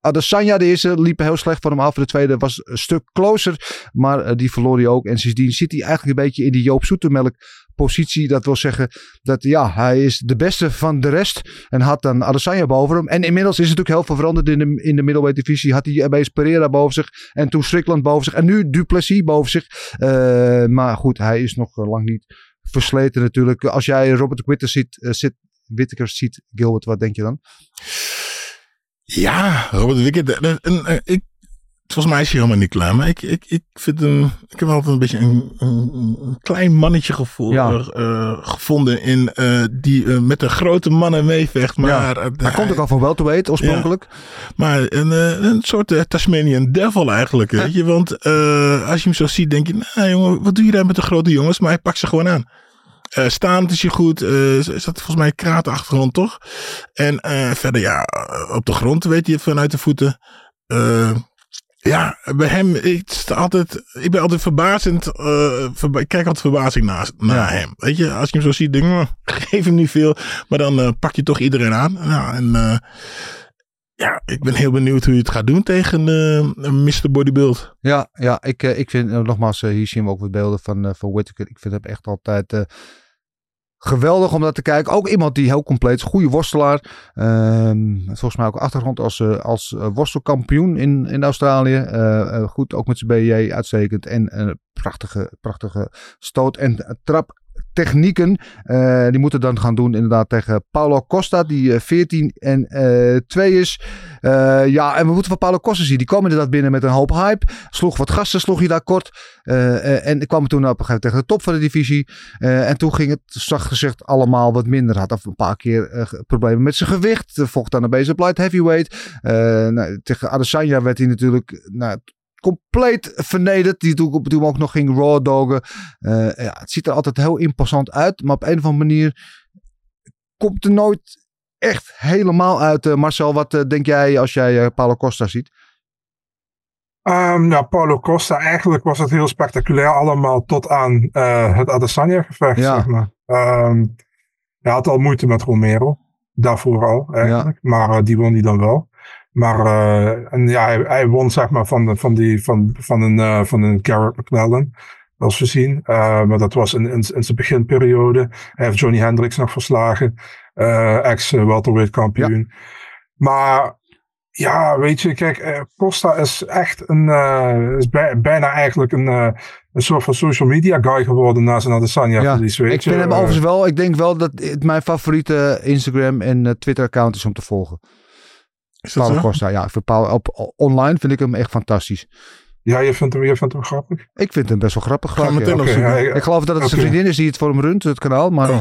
Speaker 4: Adesanya. De eerste liep heel slecht voor hem af. De tweede was een stuk closer, maar die verloor hij ook. En sindsdien zit hij eigenlijk een beetje in die Joop Zoetemelk positie. Dat wil zeggen dat ja, hij is de beste van de rest. En had dan Adesanya boven hem. En inmiddels is het natuurlijk heel veel veranderd in de, in de middleweight divisie. Had hij opeens Pereira boven zich. En toen Strickland boven zich. En nu Duplessis boven zich. Eh, maar goed, hij is nog eh, lang niet versleten natuurlijk. Als jij Robert Whittaker ziet, eh, zit, Whittaker ziet, Gilbert, wat denk je dan?
Speaker 5: Ja, Robert eh, ik, volgens mij is hij helemaal niet klaar. Maar ik, ik, ik vind hem. Ik heb altijd een beetje een, een, een klein mannetje gevoel,
Speaker 4: Ja.
Speaker 5: eh, gevonden. In, eh, die eh, met de grote mannen meevecht. Maar,
Speaker 4: Ja,
Speaker 5: eh,
Speaker 4: Hij komt ook al van welterweight oorspronkelijk.
Speaker 5: Maar een, een soort Tasmanian devil eigenlijk. Weet je? Want als je hem zo ziet, denk je: nou jongen, wat doe je daar met de grote jongens? Maar hij pakt ze gewoon aan. Staand is hij goed. eh, is dat volgens mij kratenachtergrond, toch? En verder, ja, op de grond weet je vanuit de voeten. Ja, bij hem, sta altijd, ik ben altijd verbazend. eh, verba- ik kijk altijd verbazing naar, naar
Speaker 4: Ja.
Speaker 5: hem. Weet je, als je hem zo ziet, denk ik, "Oh, geef hem niet veel. Maar dan eh, pak je toch iedereen aan. Nou, en eh, ja, ik ben heel benieuwd hoe je het gaat doen tegen Mr. Bodybuild.
Speaker 4: Ja, ja ik, ik vind, nogmaals, hier zien we ook wat beelden van, van Whittaker. Ik vind hem echt altijd geweldig om naar te kijken. Ook iemand die heel compleet is, goede worstelaar. Ehm, volgens mij ook achtergrond als, eh, als eh, worstelkampioen in, in Australië. Eh, goed, ook met zijn BJ uitstekend. En een prachtige, prachtige stoot- en traptechnieken. Eh, die moeten dan gaan doen inderdaad tegen Paulo Costa, die eh, 14 en eh 2 is. Eh, ja, en we moeten van Paulo Costa zien. Die kwam inderdaad binnen met een hoop hype. Sloeg wat gasten, sloeg hij daar kort. Eh, eh, en kwam toen op een gegeven moment tegen de top van de divisie. Eh, en toen ging het, zacht gezegd, allemaal wat minder. Had af een paar keer eh, problemen met zijn gewicht. Eh, Vocht aan de op light heavyweight. Eh, nou, tegen Adesanya werd hij natuurlijk nou, compleet vernederd. Die toen, toen ook nog ging raw doggen. Eh, ja, het ziet er altijd heel imposant uit. Maar op een of andere manier komt er nooit echt helemaal uit. Eh, Marcel, wat eh, denk jij als jij Paulo Costa ziet?
Speaker 6: Ehm ja, Paulo Costa, eigenlijk was het heel spectaculair allemaal tot aan het Adesanya-gevecht,
Speaker 4: Ja.
Speaker 6: zeg maar. Ehm, hij had al moeite met Romero, daarvoor al eigenlijk, maar die won hij dan wel. Maar eh, en ja, hij, hij won zeg maar van, van, die, van, van een, eh, van een Garrett McClellan, zoals we zien. Eh, maar dat was in, in, in zijn beginperiode. Hij heeft Johnny Hendricks nog verslagen, ex-welterweight kampioen. Maar ja, weet je, kijk, Costa is echt een, is bij- bijna eigenlijk een, een soort van social media guy geworden na zijn Adesanya
Speaker 4: Ja,
Speaker 6: verlies, weet
Speaker 4: ik vind hem overigens wel. Ik denk wel dat het mijn favoriete Instagram en Twitter account is om te volgen.
Speaker 5: Is dat
Speaker 4: Paulo? Costa. Ja, voor Paulo, op, online vind ik hem echt fantastisch.
Speaker 6: Ja, je vindt hem, je vindt hem grappig?
Speaker 4: Ik vind hem best wel grappig.
Speaker 5: Ga
Speaker 4: vaak,
Speaker 5: meteen
Speaker 4: ja.
Speaker 5: op
Speaker 6: Oké,
Speaker 5: zoek.
Speaker 6: ja, ja.
Speaker 4: Ik geloof dat het zijn vriendin is die het voor hem runt, het kanaal. Maar
Speaker 5: Oh.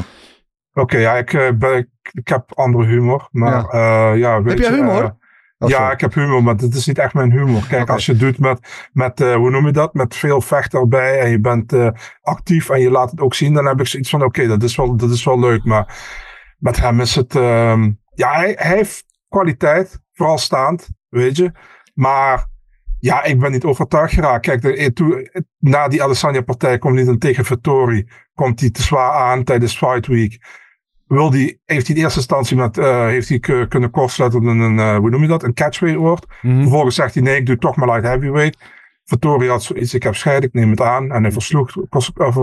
Speaker 6: Oké, ja, ik, eh, ben, ik, ik heb andere humor. Maar
Speaker 4: Ja.
Speaker 6: ja, ja weet
Speaker 4: heb jij
Speaker 6: je,
Speaker 4: humor?
Speaker 6: eh,
Speaker 4: Oh,
Speaker 6: ja, ik heb humor, maar dit is niet echt mijn humor. Kijk, als je het doet met, met eh, hoe noem je dat? Met veel vecht erbij en je bent eh, actief en je laat het ook zien, dan heb ik zoiets van: oké, dat, is wel, dat is wel leuk. Maar met hem is het. ehm, ja, hij, hij heeft kwaliteit, vooral staand, weet je. Maar ja, ik ben niet overtuigd geraakt. Kijk, de, eh, toen, na die Adesanya-partij komt hij dan tegen Vittori. Komt hij te zwaar aan tijdens Fight Week wil die, heeft hij in eerste instantie met, eh, heeft hij kunnen kortsluiten een, eh, hoe noem je dat, een catchweight woord.
Speaker 4: Mhm.
Speaker 6: Vervolgens zegt hij, nee, ik doe toch maar light heavyweight. Vittori had zoiets, ik heb scheid, ik neem het aan. En hij versloeg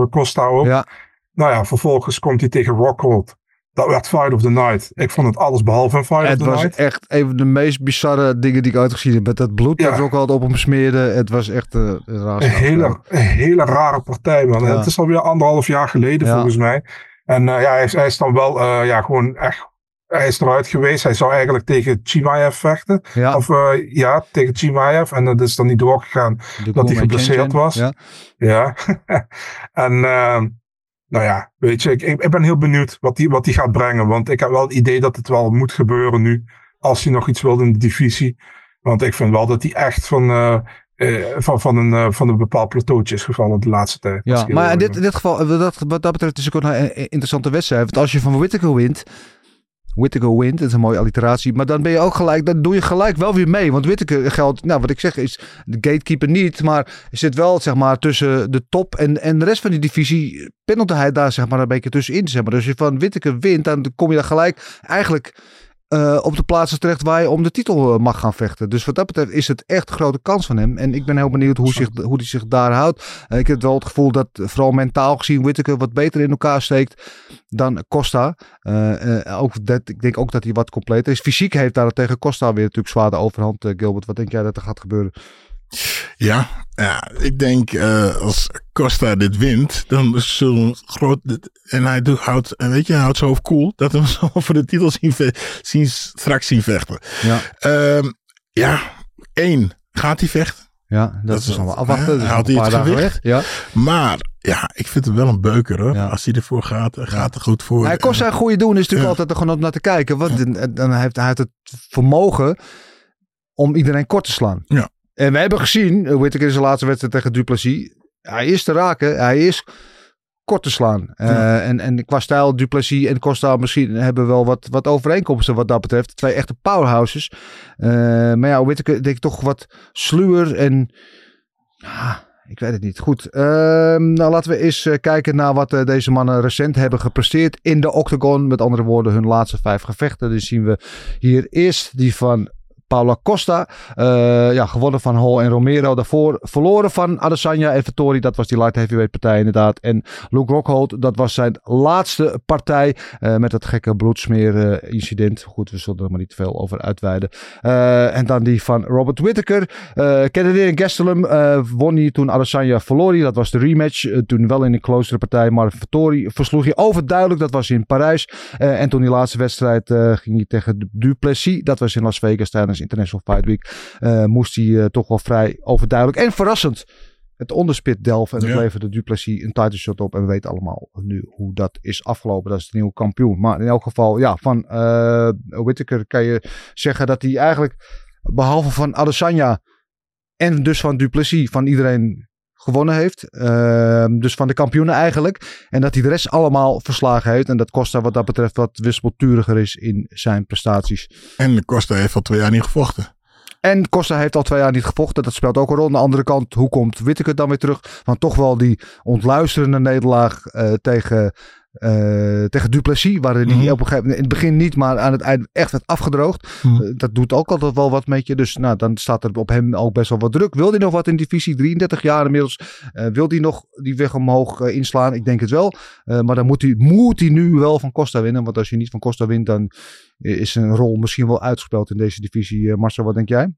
Speaker 6: Costa ook.
Speaker 4: Ja.
Speaker 6: Nou ja, vervolgens komt hij tegen Rockhold. Dat werd Fight of the Night. Ik vond het alles behalve een Fight
Speaker 4: Het
Speaker 6: of the
Speaker 4: was
Speaker 6: Night.
Speaker 4: echt een van de meest bizarre dingen die ik uitgezien heb. Met dat bloed
Speaker 6: Ja.
Speaker 4: dat ook altijd op hem smeerde. Het was echt een raar
Speaker 6: Een hele, een hele rare partij, man.
Speaker 4: Ja.
Speaker 6: Het is alweer anderhalf jaar geleden,
Speaker 4: Ja.
Speaker 6: volgens mij. En eh, ja, hij is, hij is dan wel, eh, ja, gewoon echt, hij is eruit geweest. Hij zou eigenlijk tegen Chimaev vechten.
Speaker 4: Ja,
Speaker 6: Of ja, tegen Chimaev. En dat is dan niet doorgegaan. dat hij geblesseerd was.
Speaker 4: Ja.
Speaker 6: Ja. en ehm, nou ja, weet je, ik, ik, ben heel benieuwd wat hij wat die gaat brengen. Want ik heb wel het idee dat het wel moet gebeuren nu. Als hij nog iets wil in de divisie. Want ik vind wel dat hij echt van, eh, eh, van, van, een, eh, van een bepaald plateautje is gevallen de laatste tijd.
Speaker 4: Ja, maar in dit, in dit geval, eh, dat, wat dat betreft is ook een interessante wedstrijd. Want als je van Whittaker wint, Whittaker wint, dat is een mooie alliteratie. Maar dan ben je ook gelijk, dan doe je gelijk wel weer mee. Want Whittaker geldt, nou wat ik zeg is de gatekeeper niet. Maar zit wel zeg maar tussen de top en, en de rest van die divisie. Pendelt hij daar zeg maar een beetje tussenin. Zeg maar. Dus als je van Whittaker wint, dan kom je daar gelijk eigenlijk eh, op de plaatsen terecht waar je om de titel eh, mag gaan vechten. Dus wat dat betreft is het echt een grote kans van hem. En ik ben heel benieuwd hoe, zich, hoe hij zich daar houdt. Eh, ik heb wel het gevoel dat vooral mentaal gezien Whittaker wat beter in elkaar steekt dan Costa. Ook dat, ik denk ook dat hij wat completer is. Fysiek heeft daarentegen Costa weer natuurlijk zwaar de overhand. Gilbert, wat denk jij dat er gaat gebeuren?
Speaker 5: Ja, ja ik denk eh, als Costa dit wint, dan zullen we groot. En hij doet, houdt, en weet je, hij houdt zijn hoofd cool. Dat we zo voor de titel zien, zien, straks zien vechten.
Speaker 4: Ja,
Speaker 5: Ehm, ja, één, gaat hij vechten?
Speaker 4: ja dat,
Speaker 5: Dat
Speaker 4: is allemaal
Speaker 5: wat,
Speaker 4: afwachten. Dus
Speaker 5: Haalt hij het gewicht?
Speaker 4: weg. Ja.
Speaker 5: Maar ja, ik vind hem wel een beuker hoor.
Speaker 4: Ja.
Speaker 5: Als hij ervoor gaat, dan gaat er goed voor.
Speaker 4: Hij kost zijn goede doen is natuurlijk
Speaker 5: Ja.
Speaker 4: altijd er gewoon om naar te kijken. Want dan, dan heeft hij het vermogen om iedereen kort te slaan.
Speaker 5: Ja.
Speaker 4: En we hebben gezien, eh, Whittaker in zijn laatste wedstrijd tegen Duplessis. Hij is te raken, hij is kort te slaan. Eh, en, en qua stijl, Duplessis en Costa misschien hebben wel wat, wat overeenkomsten wat dat betreft. Twee echte powerhouses. Eh, maar ja, Whittaker denk ik toch wat sluwer en... Ik weet het niet. Goed. Ehm, nou, laten we eens eh, kijken naar wat eh, deze mannen recent hebben gepresteerd in de octagon. Met andere woorden, hun laatste vijf gevechten. Dus zien we hier eerst die van Paula Costa. Eh, ja, gewonnen van Hall en Romero. Daarvoor verloren van Adesanya en Vettori. Dat was die light heavyweight partij inderdaad. En Luke Rockhold, dat was zijn laatste partij. eh, met dat gekke bloedsmeer eh, incident. Goed, we zullen er maar niet te veel over uitweiden. En dan die van Robert Whittaker. Uh, Kennedy en Gastelum won hij toen Adesanya verloor. Dat was de rematch. Toen wel in een closere partij. Maar Vettori versloeg hij overduidelijk. Dat was in Parijs. En toen die laatste wedstrijd ging hij tegen Du- Duplessis. Dat was in Las Vegas tijdens International Fight Week. Eh, moest hij eh, toch wel vrij overduidelijk en verrassend het onderspit delven. En dat
Speaker 5: Ja.
Speaker 4: leverde Duplessis een title shot op. En we weten allemaal nu hoe dat is afgelopen. Dat is de nieuwe kampioen. Maar in elk geval, ja, van eh Whittaker kan je zeggen dat hij eigenlijk, behalve van Adesanya en dus van Duplessis, van iedereen gewonnen heeft. Ehm, dus van de kampioenen eigenlijk. En dat hij de rest allemaal verslagen heeft. En dat Costa wat dat betreft wat wispelturiger is in zijn prestaties.
Speaker 5: En Costa heeft al twee jaar niet gevochten.
Speaker 4: En Costa heeft al twee jaar niet gevochten. Dat speelt ook een rol. Aan de andere kant, hoe komt Whittaker dan weer terug? Want toch wel die ontluisterende nederlaag eh, tegen, eh, tegen Duplessis. Waarin hij
Speaker 5: Mhm.
Speaker 4: op een gegeven moment in het begin niet, maar aan het eind echt werd afgedroogd.
Speaker 5: Mhm.
Speaker 4: Eh, dat doet ook altijd wel wat met je. Dus nou, dan staat er op hem ook best wel wat druk. Wil hij nog wat in divisie? 33 jaar inmiddels. Eh, wil hij nog die weg omhoog inslaan? Ik denk het wel. Eh, maar dan moet hij, moet hij nu wel van Costa winnen. Want als je niet van Costa wint, dan is zijn rol misschien wel uitgespeeld in deze divisie. Marcel, wat denk jij?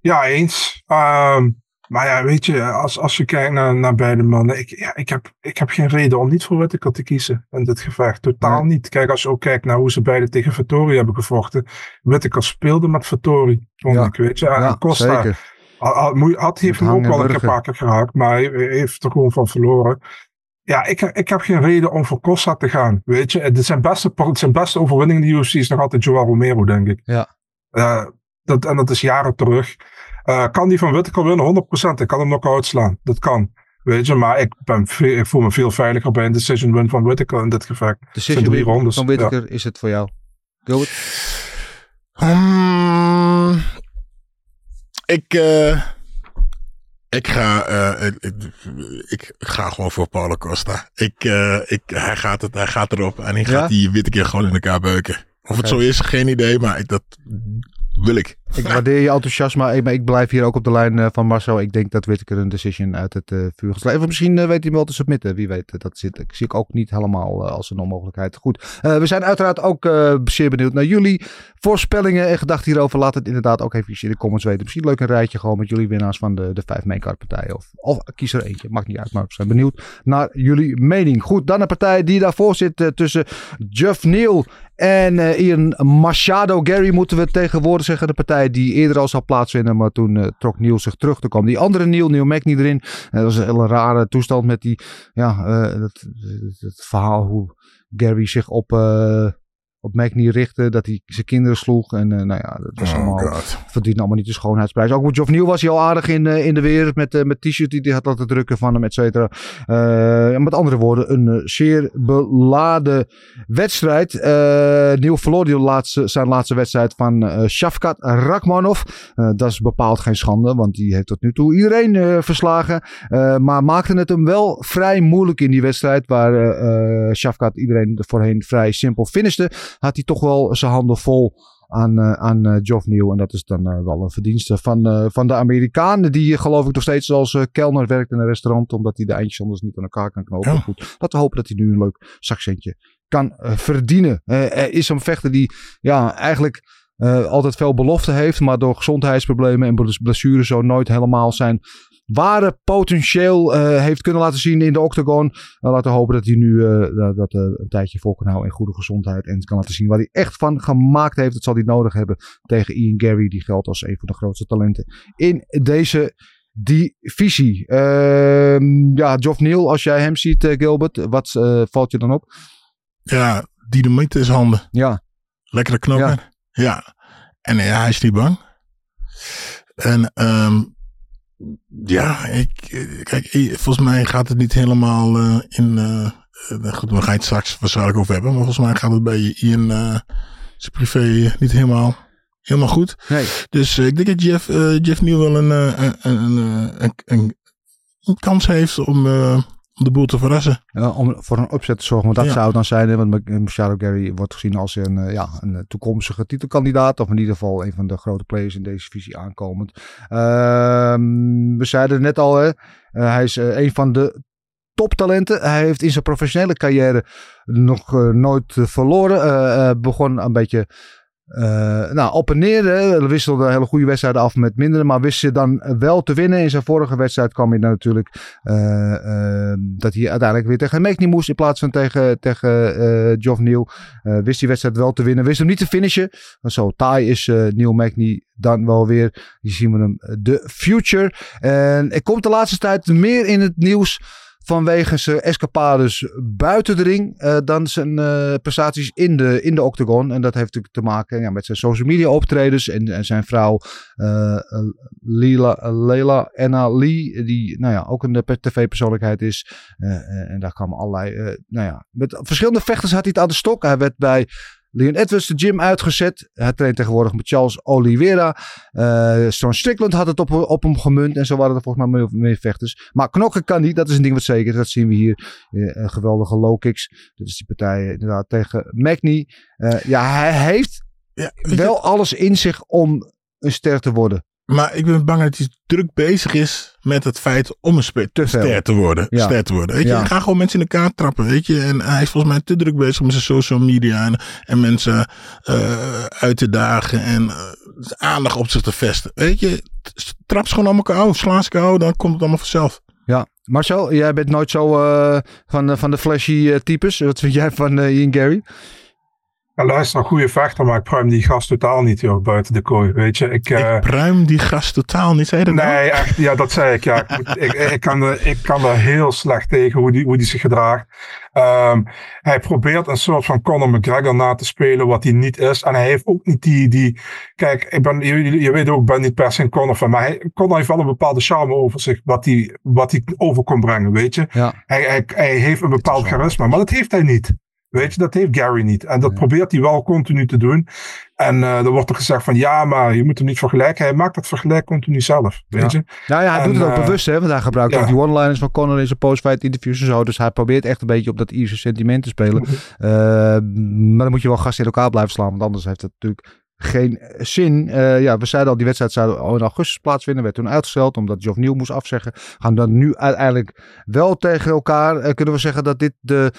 Speaker 6: Ja, eens. Ehm, maar ja, weet je, als, als je kijkt naar, naar beide mannen, ik, ja, ik, heb, ik heb geen reden om niet voor Whittaker te kiezen in dit gevecht. Totaal niet. Kijk, als je ook kijkt naar hoe ze beide tegen Vittori hebben gevochten. Whittaker speelde met Vittori, vond
Speaker 4: Ja.
Speaker 6: ik, weet je. En
Speaker 4: Ja,
Speaker 6: Costa
Speaker 4: zeker.
Speaker 6: had, heeft hem ook wel een
Speaker 4: en
Speaker 6: keer paar keer geraakt, maar hij heeft er gewoon van verloren. Ja, ik, ik heb geen reden om voor Costa te gaan, weet je. Het zijn beste, zijn beste overwinning in de UFC is nog altijd Joel Romero, denk ik.
Speaker 4: Ja.
Speaker 6: Eh, dat, en dat is jaren terug. Eh, kan die van Whittaker winnen? 100%. Ik kan hem knock-out slaan. Dat kan. Weet je, maar ik, ben veel, ik voel me veel veiliger bij een decision win van Whittaker in dit gevecht.
Speaker 4: Decision
Speaker 6: drie
Speaker 4: win
Speaker 6: rondes,
Speaker 4: van Whittaker is het voor jou. Gilbert?
Speaker 5: Hmm, ik, eh, ik, ga, eh, ik, ik- ga gewoon voor Paulo Costa. Ik, eh, ik, hij, gaat het, hij gaat erop en hij
Speaker 4: Ja?
Speaker 5: gaat die witte keer gewoon in elkaar beuken. Of het zo is, geen idee, maar ik, dat wil ik.
Speaker 4: Ik waardeer je enthousiasme, eh, maar ik blijf hier ook op de lijn eh, van Marcel. Ik denk dat Whittaker een decision uit het eh, vuur slaan. Of misschien weet hij wel te submitten, wie weet. Dat zit, ik zie ik ook niet helemaal als een onmogelijkheid. Goed, we zijn uiteraard ook zeer benieuwd naar jullie voorspellingen en gedachten hierover. Laat het inderdaad ook even in de comments weten. Misschien leuk een rijtje gewoon met jullie winnaars van de, de vijf maincard. Of, of kies er eentje, maakt niet uit, maar we zijn benieuwd naar jullie mening. Goed, dan een partij die daarvoor zit tussen Jeff Neal en Ian Machado. Gary moeten we tegenwoordig zeggen. De partij die eerder al zou plaatsvinden. Maar toen eh, trok Neil zich terug. Toen kwam die andere Neil, Neil niet erin. Eh, dat was een hele rare toestand met die, ja, eh, dat, dat verhaal hoe Gary zich op, eh, op Magny richtte. Dat hij zijn kinderen sloeg. En eh, nou ja, dat was
Speaker 5: Oh
Speaker 4: allemaal, verdient allemaal niet de schoonheidsprijs. Ook met Geoff Neal was hij al aardig in, eh, in de wereld. Met, eh, met t-shirt die hij had laten drukken van hem, et cetera. Met andere woorden, een zeer beladen wedstrijd. Neal verloor die laatste, zijn laatste wedstrijd van Shafkat Rakmanov. Dat is bepaald geen schande, want die heeft tot nu toe iedereen verslagen. Maar maakte het hem wel vrij moeilijk in die wedstrijd. Waar Shafkat iedereen voorheen vrij simpel finishte. Had hij toch wel zijn handen vol aan, eh aan eh, Geoff Neal. En dat is dan eh, wel een verdienste van, van de Amerikaan. Die geloof ik nog steeds als kelner werkt in een restaurant. Omdat hij de eindjes anders niet aan elkaar kan knopen.
Speaker 5: Ja.
Speaker 4: Maar Goed, laten we hopen dat hij nu een leuk zakcentje kan verdienen. Er is een vechter die ja, eigenlijk altijd veel belofte heeft. Maar door gezondheidsproblemen en bles- blessures zo nooit helemaal zijn ware potentieel eh, heeft kunnen laten zien in de octagon. Uh, laten we hopen dat hij nu eh, dat, eh, een tijdje vol kan houden in goede gezondheid. En kan laten zien waar hij echt van gemaakt heeft. Dat zal hij nodig hebben tegen Ian Gary. Die geldt als een van de grootste talenten in deze divisie. Ehm ja, Geoff Neal, als jij hem ziet, Gilbert, wat valt je dan op?
Speaker 5: Ja, dynamiet in zijn handen.
Speaker 4: Ja,
Speaker 5: Lekkere knokker. Ja. En ja, hij is niet bang. En ehm, ja, ik, eh, kijk, volgens mij gaat het niet helemaal eh, in. eh, goed, we gaan het straks waarschijnlijk over hebben. Maar volgens mij gaat het bij Ian eh zijn privé niet helemaal, helemaal goed.
Speaker 4: nee.
Speaker 5: Dus ik denk dat Jeff, Jeff nu wel een, een, een, een, kans heeft om, om de boel te verrassen.
Speaker 4: Ja, om voor een opzet te zorgen. Want dat
Speaker 5: Ja.
Speaker 4: zou dan zijn. Hè, want Machado Gary wordt gezien als een, eh, ja, een eh, toekomstige titelkandidaat. Of in ieder geval een van de grote players in deze divisie aankomend. Ehm, we zeiden net al, hè, eh, hij is eh, een van de toptalenten. Hij heeft in zijn professionele carrière nog eh, nooit eh, verloren. Eh, eh, begon een beetje eh, nou, op en neer. Wisselde hele goede wedstrijden af met mindere. Maar wist ze dan wel te winnen. In zijn vorige wedstrijd kwam hij dan natuurlijk eh, eh, dat hij uiteindelijk weer tegen Magny moest. In plaats van tegen, tegen Geoff Neal. Wist die wedstrijd wel te winnen. Wist hem niet te finishen. Want zo taai is Neil Magny dan wel weer. Hier zien we hem. De future. En er komt de laatste tijd meer in het nieuws vanwege zijn escapades buiten de ring eh, dan zijn eh, prestaties in de, in de octagon. En dat heeft natuurlijk te maken ja, met zijn social media optredens en, zijn vrouw eh, Lila, Leila Anna Lee, die nou ja, ook een tv-persoonlijkheid is. En daar kwamen allerlei, nou ja, met verschillende vechters had hij het aan de stok. Hij werd bij Leon Edwards de gym uitgezet. Hij traint tegenwoordig met Charles Oliveira. Eh Stone Strickland had het op, op hem gemunt. En zo waren er volgens mij meer, meer vechters. Maar knokken kan niet. Dat is een ding wat zeker is. Dat zien we hier. Een geweldige low kicks. Dat is die partij inderdaad tegen Magny. Eh, ja, hij heeft
Speaker 5: Ja,
Speaker 4: wel alles in zich om een ster te worden.
Speaker 5: Maar ik ben bang dat hij druk bezig is met het feit om een spe-
Speaker 4: Te
Speaker 5: ster te worden.
Speaker 4: Ja.
Speaker 5: Ster te worden. Weet je,
Speaker 4: Ja.
Speaker 5: ga gewoon mensen in elkaar trappen. Weet je, en hij is volgens mij te druk bezig met zijn social media en, en mensen eh, uit te dagen en eh, aandacht op zich te vesten. Weet je, trap ze gewoon elkaar uit, sla ze uit, dan komt het allemaal vanzelf.
Speaker 4: Ja. Marcel, jij bent nooit zo eh, van, de- van de flashy types. Wat vind jij van Ian Gary?
Speaker 6: Ja, luister, een goede vechter, maar ik pruim die gast totaal niet joh, buiten de kooi, weet je. Ik, eh,
Speaker 5: ik pruim die gast totaal niet. Zei je dat nou?
Speaker 6: Nee, echt, ja, dat zei ik. Ja. Ik, ik, ik, kan er, ik kan er heel slecht tegen hoe die, hoe die zich gedraagt. Ehm, hij probeert een soort van Conor McGregor na te spelen, wat hij niet is. En hij heeft ook niet die. die kijk, ik ben, je, je weet ook, ik ben niet per se een Conor van. Maar hij, Conor heeft wel een bepaalde charme over zich, wat hij, wat hij over kon brengen, weet je.
Speaker 4: Ja.
Speaker 6: Hij, hij, hij heeft een bepaald charisma, maar dat heeft hij niet. Weet je, dat heeft Gary niet. En dat probeert hij wel continu te doen. En eh er wordt er gezegd van ja, maar je moet hem niet vergelijken. Hij maakt dat vergelijk continu zelf. Weet
Speaker 4: Ja.
Speaker 6: je?
Speaker 4: Nou ja, hij
Speaker 6: En,
Speaker 4: doet het ook
Speaker 6: eh,
Speaker 4: bewust, hè? Want hij gebruikt
Speaker 6: ja.
Speaker 4: ook die one-liners van Conor in zijn post-fight interviews en zo. Dus hij probeert echt een beetje op dat Ierse sentiment te spelen.
Speaker 6: Mhm.
Speaker 4: Eh, maar dan moet je wel gasten in elkaar blijven slaan, want anders heeft het natuurlijk geen zin. Ja, we zeiden al, die wedstrijd zou in augustus plaatsvinden. Werd toen uitgesteld, omdat Geoff Neal moest afzeggen. Gaan dan nu uiteindelijk wel tegen elkaar. Kunnen we zeggen dat dit de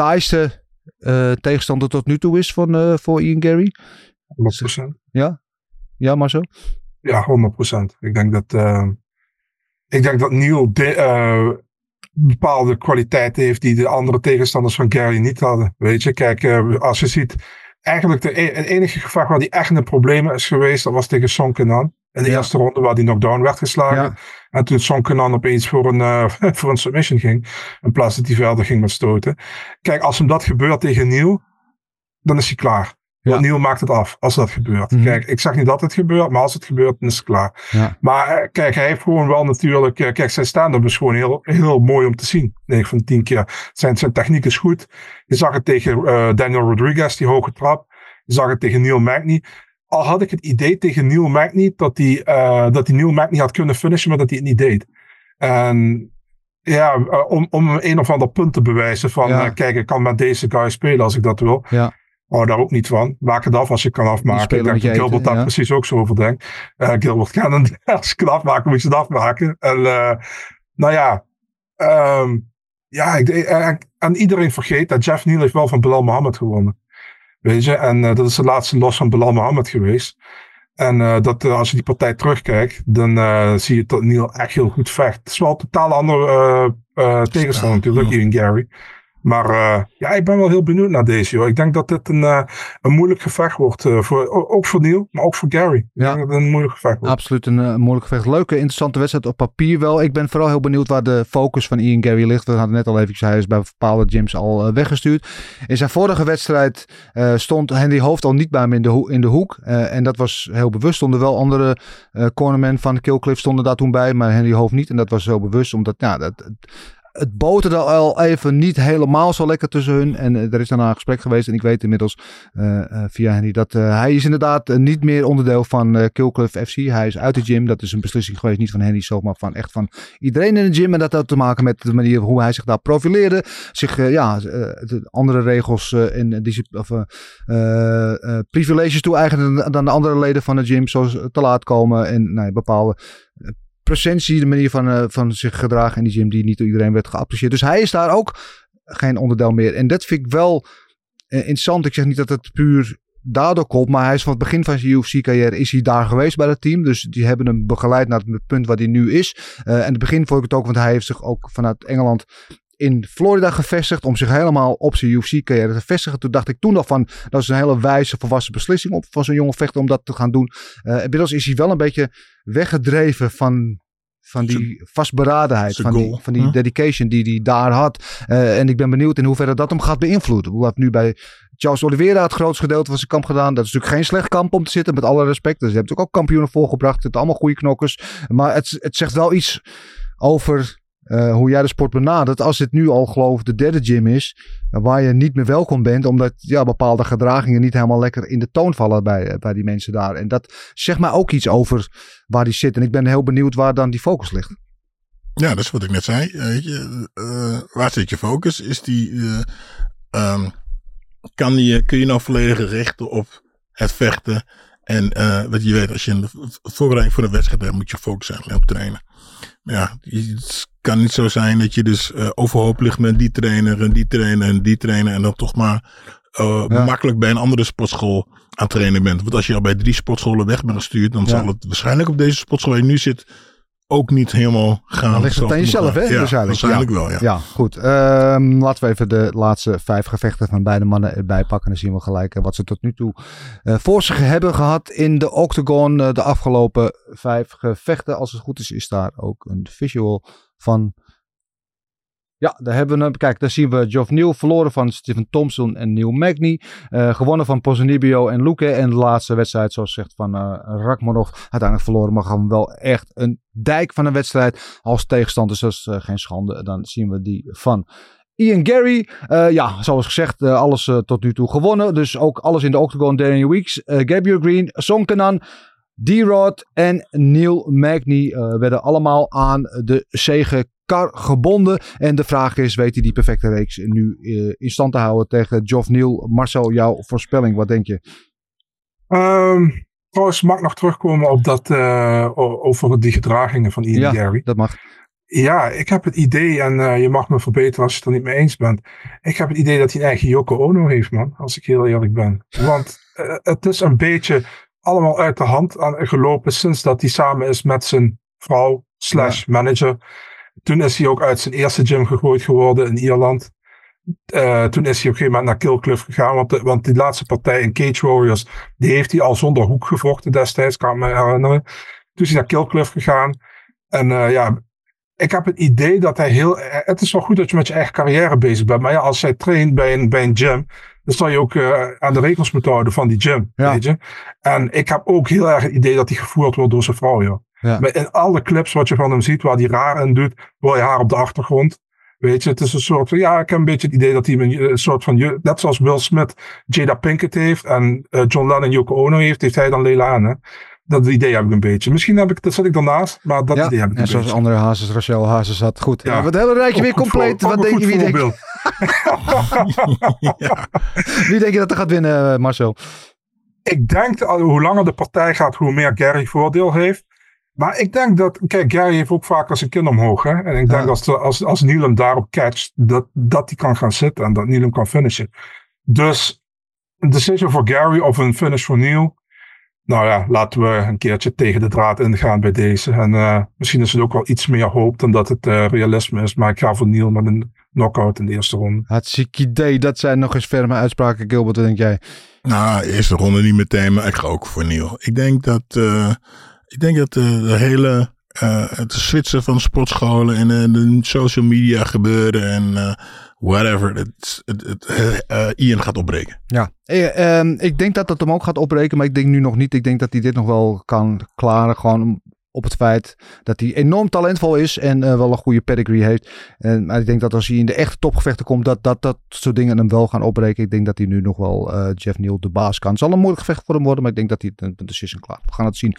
Speaker 4: taaiste eh, tegenstander tot nu toe is van, eh, voor Ian Gary?
Speaker 6: 100%.
Speaker 4: Ja? Ja, maar zo?
Speaker 6: Ja, 100%. Ik denk dat, eh, ik denk dat Neil de, bepaalde kwaliteiten heeft die de andere tegenstanders van Gary niet hadden. Weet je, kijk, als je ziet, eigenlijk de, e- het enige gevecht waar hij echt in de problemen is geweest, dat was tegen Son Kenan. In de
Speaker 4: Ja.
Speaker 6: eerste ronde waar hij knockdown werd geslagen.
Speaker 4: Ja.
Speaker 6: En toen Son Kenan opeens voor een, eh, voor een submission ging. In plaats dat hij verder ging met stoten. Kijk, als hem dat gebeurt tegen Neil. dan is hij klaar.
Speaker 4: Ja.
Speaker 6: Want Neil maakt het af als dat gebeurt.
Speaker 4: Mhm.
Speaker 6: Kijk, ik zeg niet dat het gebeurt, maar als het gebeurt, dan is het klaar.
Speaker 4: Ja.
Speaker 6: Maar eh, kijk, hij heeft gewoon wel natuurlijk. eh, Kijk, zijn stand-up is gewoon heel, heel mooi om te zien. 9 van 10 keer. Zijn, zijn techniek is goed. Je zag het tegen Daniel Rodriguez, die hoge trap. Je zag het tegen Neil Magny. Al had ik het idee tegen Neil Magny dat hij, eh, dat hij Neil Magny had kunnen finishen, maar dat hij het niet deed. En ja, eh, om, om een of ander punt te bewijzen van,
Speaker 4: Ja.
Speaker 6: eh, kijk, ik kan met deze guy spelen als ik dat wil.
Speaker 4: Ja.
Speaker 6: Oh, daar ook niet van. Maak het af als je kan afmaken. Ik denk dat Gilbert
Speaker 4: eten,
Speaker 6: daar
Speaker 4: ja.
Speaker 6: precies ook zo over denkt. Gilbert kan als je kan afmaken, moet je het afmaken. En nou ja, ehm, ja, ik, en, en iedereen vergeet dat Jeff Neal heeft wel van Bilal Mohammed gewonnen. Weet je, en eh, dat is de laatste los van Bilal Mohammed geweest. En eh, dat, eh, als je die partij terugkijkt, dan zie je dat Neil echt heel goed vecht. Het is wel een totaal andere tegenstander natuurlijk,
Speaker 5: ja.
Speaker 6: Ian Gary. Maar eh, ja, ik ben wel heel benieuwd naar deze. Joh. Ik denk dat dit een, eh, een moeilijk gevecht wordt. eh, voor, ook voor Neil, maar ook voor Gary. Ik
Speaker 4: Ja.
Speaker 6: denk dat het een moeilijk gevecht wordt.
Speaker 4: Absoluut een moeilijk gevecht. Leuke, interessante wedstrijd op papier wel. Ik ben vooral heel benieuwd waar de focus van Ian Gary ligt. We hadden net al even, hij is bij bepaalde gyms al weggestuurd. In zijn vorige wedstrijd stond Henry Hoofd al niet bij hem in de, ho- in de hoek. En dat was heel bewust. Stonden wel andere cornermen van Killcliff stonden daar toen bij, maar Henry Hoofd niet. En dat was heel bewust, omdat ja, dat, het, boterde al even niet helemaal zo lekker tussen hun. En eh, er is daarna een gesprek geweest. En ik weet inmiddels eh, eh, via Henry dat hij is inderdaad niet meer onderdeel van Killcliff FC. Hij is uit de gym. Dat is een beslissing geweest, niet van Henry zelf, maar van echt van iedereen in de gym. En dat had te maken met de manier hoe hij zich daar profileerde. Zich, ja, de andere regels en of, privileges toe-eigenen dan- de andere leden van de gym. Zoals te laat komen en nou, bepaalde presentie, de manier van, eh, van zich gedragen in die gym die niet door iedereen werd geapprecieerd. Dus hij is daar ook geen onderdeel meer. En dat vind ik wel eh, interessant. Ik zeg niet dat het puur daardoor komt, maar hij is van het begin van zijn UFC-carrière is hij daar geweest bij het team. Dus die hebben hem begeleid naar het punt waar hij nu is. Eh en het begin vond ik het ook, want hij heeft zich ook vanuit Engeland in Florida gevestigd om zich helemaal op zijn UFC-carrière te vestigen. Toen dacht ik toen nog van, dat is een hele wijze, volwassen beslissing op, van zo'n jonge vechter om dat te gaan doen. Eh inmiddels is hij wel een beetje weggedreven van, van die vastberadenheid, van die, van die dedication die hij daar had. Eh, en ik ben benieuwd in hoeverre dat hem gaat beïnvloeden. Hoe heeft nu bij Charles Oliveira het grootste gedeelte van zijn kamp gedaan. Dat is natuurlijk geen slecht kamp om te zitten, met alle respect. Dus je hebt natuurlijk ook kampioenen voorgebracht. Het zijn allemaal goede knokkers. Maar het, het zegt wel iets over eh, hoe jij de sport benadert. Als dit nu al geloof ik de derde gym is, eh, waar je niet meer welkom bent, omdat ja, bepaalde gedragingen niet helemaal lekker in de toon vallen bij, eh, bij die mensen daar. En dat zegt mij ook iets over waar die zit. En ik ben heel benieuwd waar dan die focus ligt.
Speaker 5: Ja, dat is wat ik net zei. Weet je, waar zit je focus? Is die, eh, ehm, kan je, kun je nou volledig richten op het vechten? En wat je weet, als je een v- voorbereiding voor een wedstrijd hebt, moet je focus zijn op trainen. Ja, het kan niet zo zijn dat je dus eh, overhoop ligt met die trainer en die trainer en die trainer. En dan toch maar
Speaker 4: Ja.
Speaker 5: makkelijk bij een andere sportschool aan het trainen bent. Want als je al bij drie sportscholen weg bent gestuurd, dan
Speaker 4: Ja.
Speaker 5: zal het waarschijnlijk op deze sportschool waar je nu zit ook niet helemaal gaan.
Speaker 4: Dan ligt het aan jezelf, hè?
Speaker 5: Ja,
Speaker 4: Waarschijnlijk.
Speaker 5: waarschijnlijk wel, ja.
Speaker 4: Ja, goed. Ehm, laten we even de laatste vijf gevechten van beide mannen erbij pakken. Dan zien we gelijk eh, wat ze tot nu toe eh, voor zich hebben gehad in de octagon. Eh, de afgelopen vijf gevechten. Als het goed is, is daar ook een visual van. Ja, daar hebben we hem. Kijk, daar zien we Geoff Neal verloren van Stephen Thompson en Neil Magny. Eh, gewonnen van Pozanibio en Luque. En de laatste wedstrijd, zoals gezegd, van eh Rakmanov. Uiteindelijk verloren, maar gewoon wel echt een dijk van een wedstrijd als tegenstander. Dus dat is eh, geen schande. Dan zien we die van Ian Gary. Ja, zoals gezegd, alles tot nu toe gewonnen. Dus ook alles in de octagon. Daniel Weeks, Gabriel Green, Song Kanan, D-Rod en Neil Magny werden allemaal aan de gebonden. En de vraag is, weet hij die perfecte reeks nu eh, in stand te houden tegen Geoff Neal? Marcel, jouw voorspelling, wat denk je?
Speaker 6: Ehm, trouwens, mag nog terugkomen op dat, eh, over die gedragingen van Ian
Speaker 4: Ja. Dat mag.
Speaker 6: Ja, ik heb het idee, en eh, je mag me verbeteren als je het er niet mee eens bent. Ik heb het idee dat hij een eigen Yoko Ono heeft, man. Als ik heel eerlijk ben. Want het is een beetje allemaal uit de hand aan, gelopen sinds dat hij samen is met zijn vrouw slash manager. Toen is hij ook uit zijn eerste gym gegooid geworden in Ierland. Eh, toen is hij op een gegeven moment naar Killcliff gegaan. Want, de- want die laatste partij in Cage Warriors, die heeft hij al zonder hoek gevochten destijds, kan ik me herinneren. Toen is hij naar Killcliff gegaan. En eh, ja, ik heb het idee dat hij heel. eh, Het is wel goed dat je met je eigen carrière bezig bent. Maar ja, als jij traint bij een, bij een gym. Dan dat je ook uh, aan de regels moet houden van die gym.
Speaker 4: Ja.
Speaker 6: Weet je? En ik heb ook heel erg het idee dat hij gevoerd wordt door zijn vrouw. Joh.
Speaker 4: Ja.
Speaker 6: Maar in alle clips wat je van hem ziet, waar hij raar in doet, hoor je haar op de achtergrond. Weet je, het is een soort van, ja, ik heb een beetje het idee dat hij een, een soort van, je- net zoals Will Smith Jada Pinkett heeft en eh, John Lennon Yoko Ono heeft, heeft hij dan Leila aan. Hè? Dat idee heb ik een beetje. Misschien heb ik, dat zit ik daarnaast, maar dat
Speaker 4: Ja,
Speaker 6: idee heb ik
Speaker 4: en
Speaker 6: een
Speaker 4: zoals
Speaker 6: beetje.
Speaker 4: André Hazes, Rachel Hazes had. Goed,
Speaker 6: Ja.
Speaker 4: het hele rijtje weer compleet. Wat denk je, wie, denk,
Speaker 5: ja.
Speaker 4: wie denk je dat er gaat winnen, eh, Marcel?
Speaker 6: ik denk dat hoe langer de partij gaat, hoe meer Gary voordeel heeft. Maar ik denk dat, kijk, Gary heeft ook vaak zijn kin omhoog. Hè? En ik denk
Speaker 4: Ja.
Speaker 6: als, de- als, als Neil hem daarop catcht, dat, dat hij kan gaan zitten en dat Neil hem kan finishen. Dus een decision voor Gary of een finish voor Neil. Nou ja, laten we een keertje tegen de draad ingaan bij deze. En eh, misschien is het ook wel iets meer hoop dan dat het eh, realisme is. Maar ik ga voor Neil met een knockout in de eerste ronde.
Speaker 4: Hartstikke idee. Dat zijn nog eens ferme uitspraken, Gilbert. Wat denk jij?
Speaker 5: Nou, eerste ronde niet meteen, maar ik ga ook voor Neil. Ik denk dat, eh, ik denk dat eh, de hele, eh, het switchen van sportscholen en eh, de social media gebeuren en whatever, het, Ian gaat opbreken.
Speaker 4: Ja, eh, ehm, ik denk dat dat hem ook gaat opbreken, maar ik denk nu nog niet. Ik denk dat hij dit nog wel kan klaren. Gewoon op het feit dat hij enorm talentvol is en wel een goede pedigree heeft. En, maar ik denk dat als hij in de echte topgevechten komt, dat dat, dat soort dingen hem wel gaan opbreken. Ik denk dat hij nu nog wel Jeff Neal de baas kan. Het zal een moeilijk gevecht voor hem worden, maar ik denk dat hij een decision klaar. We gaan het zien.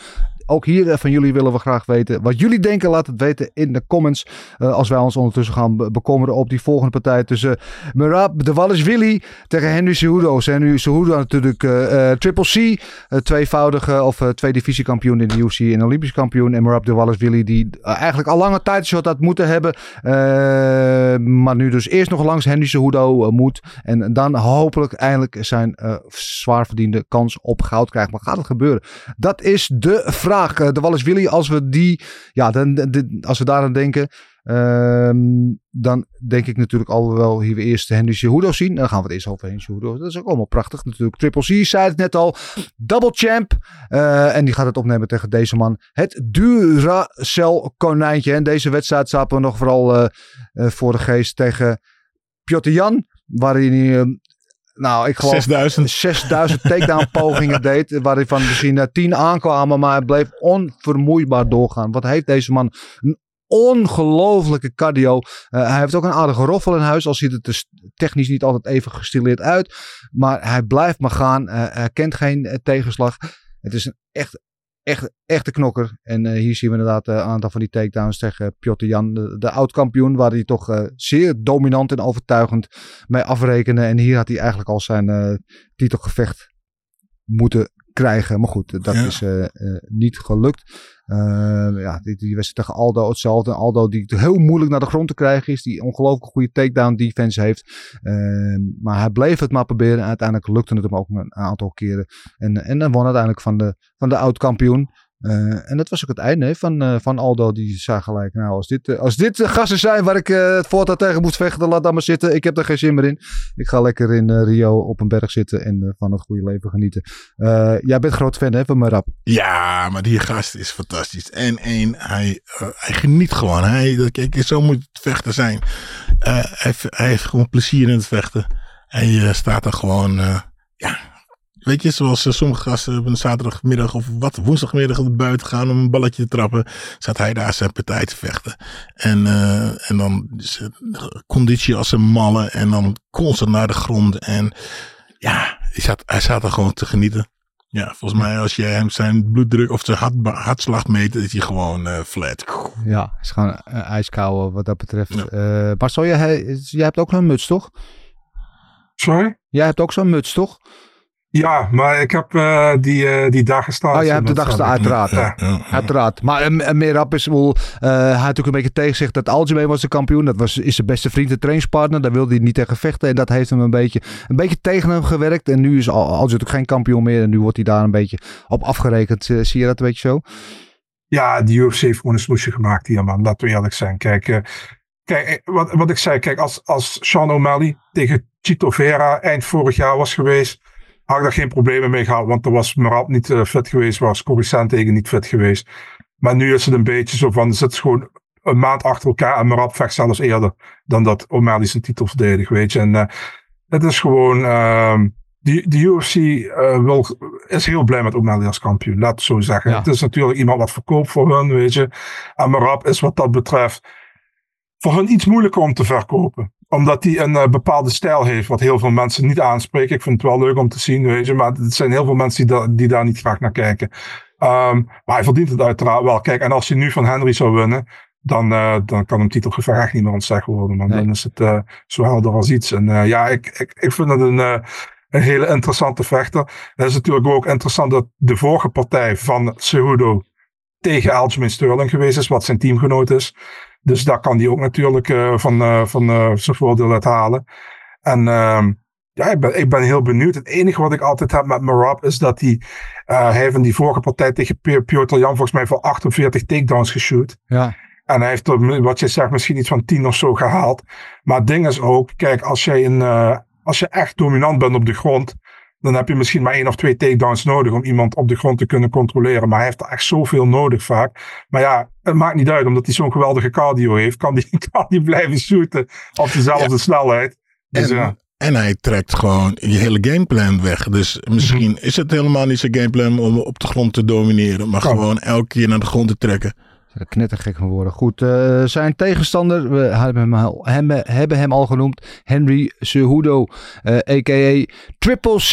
Speaker 4: Ook hier eh, van jullie willen we graag weten wat jullie denken. Laat het weten in de comments. Eh, als wij ons ondertussen gaan be- bekommeren op die volgende partij tussen Merab de Wallis Willy tegen Henry Cejudo. Henry Cejudo natuurlijk eh, Triple C, tweevoudige of twee divisiekampioen in de UFC en Olympisch kampioen. En Merab de Wallis Willy die eigenlijk al lange tijd shot had moeten hebben. Maar nu dus eerst nog langs Henry Cejudo moet. En dan hopelijk eindelijk zijn zwaar verdiende kans op goud krijgt. Maar gaat het gebeuren? Dat is de vraag. Eh, de Wallis Willy, als we die, ja, dan, dan- als we daar aan denken. ehm, dan denk ik natuurlijk al wel hier we eerst Henry Cejudo zien. Dan gaan we het eerst over Henry Cejudo. Dat is ook allemaal prachtig natuurlijk. Triple C zei het net al. Double champ. Eh, en die gaat het opnemen tegen deze man. Het Duracell konijntje. En deze wedstrijd zaten we nog vooral eh, voor de geest tegen Piotr Jan. Waarin hij, eh, nou ik geloof
Speaker 5: 6000.
Speaker 4: 6000 takedown pogingen deed. Waar hij van misschien eh, 10 aankwamen. Maar hij bleef onvermoeibaar doorgaan. Wat heeft deze man een ongelofelijke cardio. Eh, hij heeft ook een aardige roffel in huis. Al ziet het er s- technisch niet altijd even gestileerd uit. Maar hij blijft maar gaan. Eh, hij kent geen eh, tegenslag. Het is een echt, echt, echte knokker. En eh, hier zien we inderdaad eh, een aantal van die takedowns tegen Piotr Jan. De, de oud-kampioen. Waar hij toch eh, zeer dominant en overtuigend mee afrekenen. En hier had hij eigenlijk al zijn titelgevecht moeten krijgen. Maar goed, dat
Speaker 5: Ja.
Speaker 4: is eh, eh, niet gelukt. Eh, ja, die, die wedstrijd tegen Aldo hetzelfde. Aldo die heel moeilijk naar de grond te krijgen is. Die ongelooflijk goede takedown defense heeft. Eh, maar hij bleef het maar proberen. En uiteindelijk lukte het hem ook een aantal keren. En, en dan won uiteindelijk van de, van de oud-kampioen. Eh, en dat was ook het einde van, eh, van Aldo. Die zei gelijk, nou als dit, eh, als dit de gasten zijn waar ik het voortaan tegen moet vechten, laat dan maar zitten. Ik heb er geen zin meer in. Ik ga lekker in Rio op een berg zitten en van het goede leven genieten. Jij bent groot fan hè, van Merab.
Speaker 5: Ja, maar die gast is fantastisch. En één, hij, hij geniet gewoon. Hij, dat- kijk, zo moet het vechten zijn. Hij, hij heeft gewoon plezier in het vechten. Hij staat er gewoon, ja. Weet je, zoals eh, sommige gasten op een zaterdagmiddag of wat, woensdagmiddag buiten gaan om een balletje te trappen. Zat hij daar zijn partij te vechten. En, eh, en dan het conditie als een malle. En dan constant naar de grond. En ja, hij zat, hij zat er gewoon te genieten. Ja, volgens mij als je hem zijn bloeddruk of zijn hart, hartslag meet, is hij gewoon eh, flat.
Speaker 4: Ja, is gewoon uh, ijskouwen wat dat betreft.
Speaker 5: Ja.
Speaker 4: Eh, maar zo, jij, jij hebt ook zo'n muts toch?
Speaker 6: Sorry?
Speaker 4: Jij hebt ook zo'n muts toch?
Speaker 6: Ja, maar ik heb eh, die, eh die dagen
Speaker 4: Oh, jij hebt de dagen uiteraard.
Speaker 5: Ja, ja, ja.
Speaker 4: Uiteraard. Maar uh, Merab is wel. Uh, hij had natuurlijk een beetje tegenzegd dat Aljamain was de kampioen. Dat was, is zijn beste vriend en trainingspartner. Daar wilde hij niet tegen vechten. En dat heeft hem een beetje, een beetje tegen hem gewerkt. En nu is Aljamain natuurlijk geen kampioen meer. En nu wordt hij daar een beetje op afgerekend. Uh, zie je dat een beetje zo?
Speaker 6: Ja, die UFC heeft gewoon een smoesje gemaakt hier, man. Laten we eerlijk zijn. Kijk, uh, kijk wat, wat ik zei. Kijk, als, als Sean O'Malley tegen Chito Vera eind vorig jaar was geweest had ik daar geen problemen mee gehad. Want er was Merab niet uh, fit geweest. Was Coruscant tegen niet fit geweest. Maar nu is het een beetje zo van. Er zit gewoon een maand achter elkaar. En Merab vecht zelfs eerder. Dan dat O'Malley zijn titel verdedigt. Weet je. En uh, Het is gewoon, ehm, die, de UFC eh, wil, is heel blij met O'Malley als kampioen, laat het zo zeggen.
Speaker 4: Ja.
Speaker 6: Het is natuurlijk iemand wat verkoopt voor hun, weet je. En Marab is wat dat betreft voor hun iets moeilijker om te verkopen. Omdat hij een eh, bepaalde stijl heeft, wat heel veel mensen niet aanspreken. Ik vind het wel leuk om te zien, weet je. Maar er zijn heel veel mensen die, da- die daar niet graag naar kijken. Ehm, maar hij verdient het uiteraard wel. Kijk, en als hij nu van Henry zou winnen, dan, eh, dan kan hem titelgevecht echt niet meer ontzegd worden. Maar
Speaker 4: Nee.
Speaker 6: dan is het eh, zo helder als iets. En ja, ik, ik, ik vind het een, een hele interessante vechter. Het is natuurlijk ook interessant dat de vorige partij van Cejudo tegen Aljamain Sterling geweest is, wat zijn teamgenoot is. Dus daar kan hij ook natuurlijk eh, van, eh, van eh, zijn voordeel uit halen. En ehm, ja, ik ben, ik ben heel benieuwd. Het enige wat ik altijd heb met Marab is dat hij, hij heeft in die vorige partij tegen Pi- Piotr Jan volgens mij voor 48 takedowns geshoot.
Speaker 4: Ja,
Speaker 6: En hij heeft er, wat je zegt, misschien iets van 10 of zo gehaald. Maar het ding is ook, kijk, als, jij een, als je echt dominant bent op de grond, dan heb je misschien maar één of twee takedowns nodig om iemand op de grond te kunnen controleren. Maar hij heeft er echt zoveel nodig vaak. Maar ja, het maakt niet uit, omdat hij zo'n geweldige cardio heeft, kan hij kan die blijven shooten op dezelfde snelheid. Dus
Speaker 5: En,
Speaker 6: ja.
Speaker 5: en hij trekt gewoon je hele gameplan weg. Dus misschien is het helemaal niet zijn gameplan om op de grond te domineren. Maar
Speaker 6: Kan.
Speaker 5: gewoon elke keer naar de grond te trekken.
Speaker 4: Er knettergek van worden. Goed, eh, zijn tegenstander, we hebben hem, al- hebben hem al genoemd. Henry Cejudo, eh a.k.a. Triple C.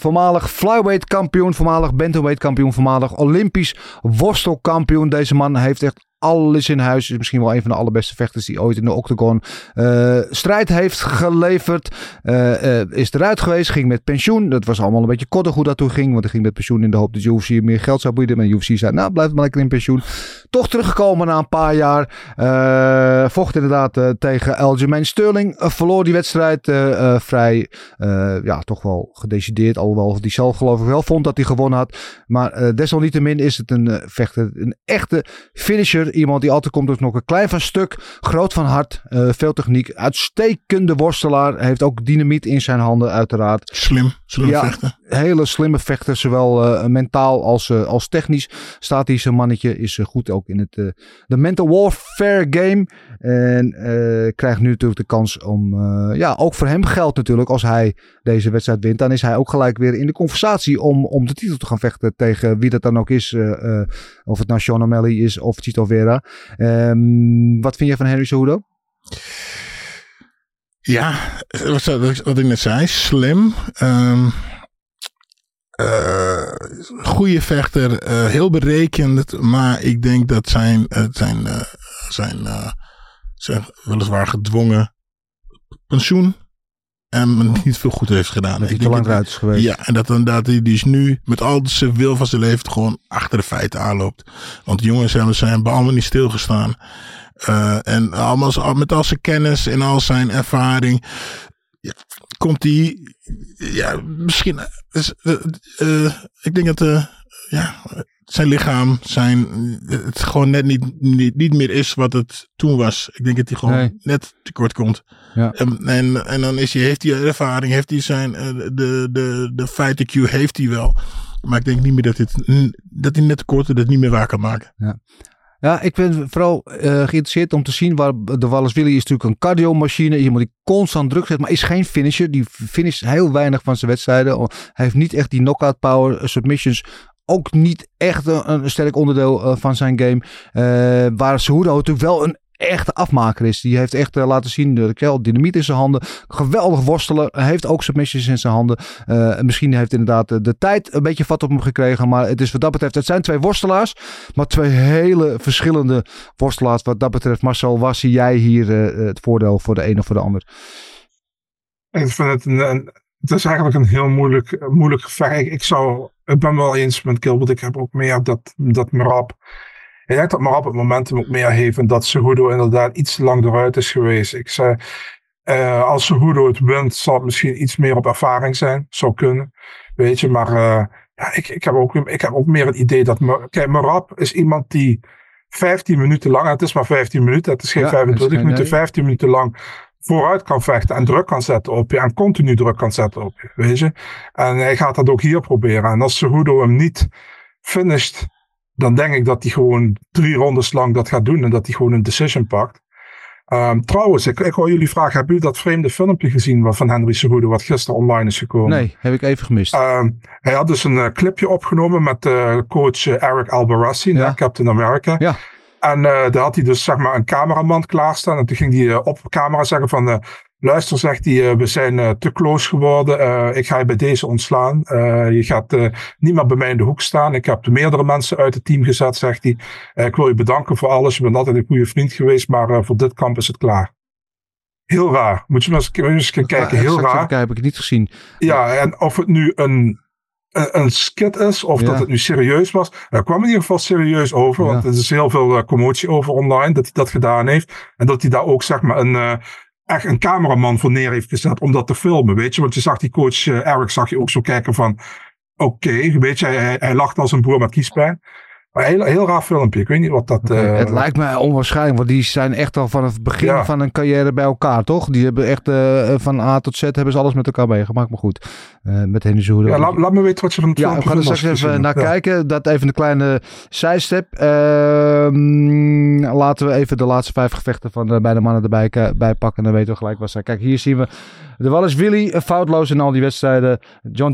Speaker 4: Voormalig flyweight kampioen, voormalig bantamweight kampioen, voormalig Olympisch worstelkampioen. Deze man heeft echt alles in huis. Is misschien wel een van de allerbeste vechters die ooit in de octagon eh, strijd heeft geleverd. Eh, eh, is eruit geweest, ging met pensioen. Dat was allemaal een beetje koddig hoe dat toen ging. Want hij ging met pensioen in de hoop dat UFC hem meer geld zou bieden. Maar de UFC zei, nou blijf maar lekker in pensioen. Toch teruggekomen na een paar jaar. Vocht inderdaad tegen Aljamain Sterling. Verloor die wedstrijd vrij, ja, toch wel gedecideerd. Alhoewel die zelf geloof ik wel vond dat hij gewonnen had. Maar desalniettemin is het een vechter, een echte finisher. Iemand die altijd komt het nog een klein van stuk. Groot van hart, eh, veel techniek. Uitstekende worstelaar. Heeft ook dynamiet in zijn handen uiteraard
Speaker 5: Slim, slim
Speaker 4: Ja.
Speaker 5: vechten.
Speaker 4: hele slimme vechter, zowel eh, mentaal als, eh, als technisch. Staat hij zijn mannetje, is goed ook in het de mental warfare game. En krijgt nu natuurlijk de kans om, ja, ook voor hem geldt natuurlijk, als hij deze wedstrijd wint, dan is hij ook gelijk weer in de conversatie om, om de titel te gaan vechten tegen wie dat dan ook is. of het nou Sean O'Malley is of Tito Ehm, wat vind je van Henry Cejudo?
Speaker 5: Ja, wat, ik net zei, slim. Ehm eh, goede vechter, eh, heel berekend. Maar ik denk dat zijn, eh, zijn, zijn, zijn weliswaar gedwongen pensioen en niet veel goed heeft gedaan.
Speaker 4: Dat hij
Speaker 5: Ik
Speaker 4: te
Speaker 5: denk
Speaker 4: lang
Speaker 5: dat-
Speaker 4: eruit is geweest.
Speaker 5: Ja, en dat inderdaad hij dus nu met al zijn wil van zijn leven gewoon achter de feiten aanloopt. Want de jongens hebben zijn hebben allemaal niet stilgestaan. Eh, en allemaal, met al zijn kennis en al zijn ervaring ja, komt hij, ja, misschien, eh, eh, ik denk dat ja, zijn lichaam, zijn, het gewoon net niet, niet, niet meer is wat het toen was. Ik denk dat hij gewoon
Speaker 4: Nee.
Speaker 5: net tekort komt.
Speaker 4: Ja.
Speaker 5: En, en, en dan is hij, heeft hij ervaring, heeft hij zijn, eh, de, de, de fighter Q heeft hij wel. Maar ik denk niet meer dat, dit, dat hij net tekort dat niet meer waar kan maken.
Speaker 4: Ja, ik ben vooral eh, geïnteresseerd om te zien waar de Wallace Willy is natuurlijk een cardiomachine. Iemand die constant druk zet, maar is geen finisher. Die finisht heel weinig van zijn wedstrijden. Hij heeft niet echt die knockout power. Submissions ook niet echt een, sterk onderdeel eh, van zijn game. Eh, waar Cejudo natuurlijk wel een echte afmaker is. Die heeft echt eh, laten zien, de kel, dynamiet in zijn handen. Geweldig worstelen. Heeft ook submissions in zijn handen. Misschien heeft inderdaad de, tijd een beetje vat op hem gekregen. Maar het is wat dat betreft, het zijn twee worstelaars. Maar twee hele verschillende worstelaars. Wat dat betreft, Marcel, waar zie jij hier het voordeel voor de een of voor de ander?
Speaker 6: Ik vind het het is eigenlijk een heel moeilijk, moeilijk gevecht. Ik, ik zou, ik ben wel eens met Gilbert. Ik heb ook meer dat, dat Marab. Ik denk dat Marab het momentum ook meer heeft. En dat Cejudo inderdaad iets te lang eruit is geweest. Ik zei, eh, als Cejudo het wint, zal het misschien iets meer op ervaring zijn. Zou kunnen. Weet je, maar eh, ja, ik, ik, heb ook, ik heb ook meer het idee dat. Kijk, Marab is iemand die 15 minuten lang, het is maar 15 minuten, het is geen
Speaker 4: Ja, het is
Speaker 6: 25
Speaker 4: geen-
Speaker 6: minuten,
Speaker 4: nee.
Speaker 6: 15 minuten lang vooruit kan vechten en druk kan zetten op je en continu druk kan zetten op je, weet je. En hij gaat dat ook hier proberen. En als Cejudo hem niet finisht, dan denk ik dat hij gewoon drie rondes lang dat gaat doen en dat hij gewoon een decision pakt. Ehm, trouwens, ik, ik hoor jullie vragen, hebben jullie dat vreemde filmpje gezien wat- van Henry Cejudo, wat gisteren online is gekomen?
Speaker 4: Nee, heb ik even gemist.
Speaker 6: Ehm, hij had dus een eh, clipje opgenomen met eh, coach eh, Eric Albarrassi,
Speaker 4: Ja.
Speaker 6: ja. Captain America.
Speaker 4: Ja.
Speaker 6: En eh, daar had hij dus zeg maar een cameraman klaarstaan. En toen ging hij eh, op camera zeggen van... eh, luister, zegt hij, we zijn te close geworden. Ik ga je bij deze ontslaan. Je gaat niet meer bij mij in de hoek staan. Ik heb meerdere mensen uit het team gezet, zegt hij. Ik wil je bedanken voor alles. Je bent altijd een goede vriend geweest. Maar voor dit kamp is het klaar. Heel raar. Moet je maar eens, eens kijken. Heel raar.
Speaker 4: heb ik niet gezien.
Speaker 6: Ja, en of het nu een, een, een skit is, of
Speaker 4: Ja.
Speaker 6: dat het nu serieus was. Er kwam in ieder geval serieus over, want er is heel veel eh, commotie over online dat hij dat gedaan heeft. En dat hij daar ook, zeg maar, een, eh, echt een cameraman voor neer heeft gezet om dat te filmen, weet je. Want je zag die coach eh, Eric, zag je ook zo kijken van, oké, weet je, hij, hij lacht als een boer met kiespijn. Maar heel, heel raar filmpje, ik weet niet wat dat... eh,
Speaker 4: het lijkt mij onwaarschijnlijk, want die zijn echt al van het begin
Speaker 6: Ja.
Speaker 4: van een carrière bij elkaar, toch? Die hebben echt eh, van A tot Z hebben ze alles met elkaar meegemaakt. Maar goed, eh, met Henry Cejudo.
Speaker 6: ja, laat, laat me weten wat je van het
Speaker 4: Ja, we
Speaker 6: filmpje
Speaker 4: gaan er straks even naar.
Speaker 6: Ja.
Speaker 4: kijken. Dat even een kleine sidestep. Ehm, laten we even de laatste vijf gevechten van de beide mannen erbij bij pakken. Dan weten we gelijk wat zijn. Kijk, hier zien we de Wallace Willy foutloos in al die wedstrijden. John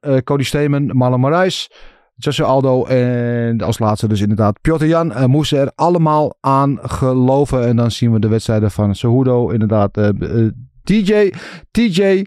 Speaker 4: eh, Cody Stamen, Marlon Moraes. Joshua Aldo en als laatste dus inderdaad Piotr Jan eh, moesten er allemaal aan geloven. En dan zien we de wedstrijden van Cejudo inderdaad. eh, eh, TJ,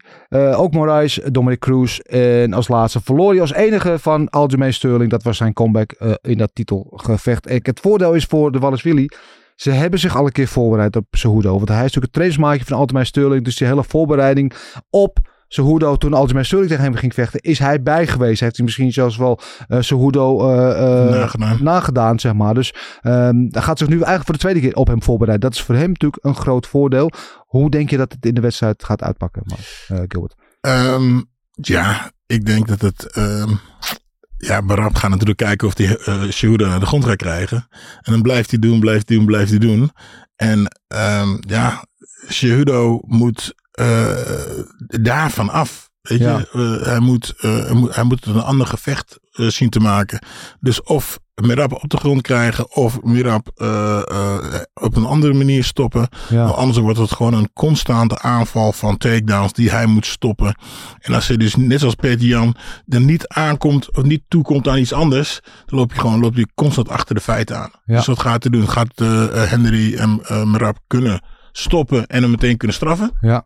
Speaker 4: ook Moraes, Dominic Cruz. En als laatste verloor hij als enige van Aljamain Sterling. Dat was zijn comeback eh, in dat titelgevecht. En het voordeel is voor de Wallace Willy. Ze hebben zich al een keer voorbereid op Cejudo. Want hij is natuurlijk het trainingsmaatje van Aljamain Sterling. Dus die hele voorbereiding op Cejudo toen Aljamain Sterling tegen hem ging vechten. Is hij bij geweest. Heeft hij misschien zelfs wel Cejudo eh,
Speaker 5: Nagedaan.
Speaker 4: nagedaan, zeg maar. Dus ehm hij gaat zich nu eigenlijk voor de tweede keer op hem voorbereiden. Dat is voor hem natuurlijk een groot voordeel. Hoe denk je dat het in de wedstrijd gaat uitpakken, man, Gilbert?
Speaker 5: Ehm, ja, ik denk dat het. ehm ja, Barab gaat natuurlijk kijken of hij Cejudo naar de grond gaat krijgen. En dan blijft hij doen, blijft hij doen, blijft hij doen. En ja, Cejudo moet daarvan af. Weet
Speaker 4: Ja.
Speaker 5: je, Eh, hij, moet, eh, hij moet, hij moet een ander gevecht eh, zien te maken. Dus of Mirab op de grond krijgen, of Mirab eh, eh, op een andere manier stoppen.
Speaker 4: Ja.
Speaker 5: Anders wordt het gewoon een constante aanval van takedowns die hij moet stoppen. En als hij dus net zoals Peter Jan er niet aankomt of niet toekomt aan iets anders, dan loop je gewoon loop je constant achter de feiten aan.
Speaker 4: Ja.
Speaker 5: Dus wat gaat hij doen? Gaat eh, eh, Henry en eh Merab kunnen stoppen en hem meteen kunnen straffen?
Speaker 4: Ja.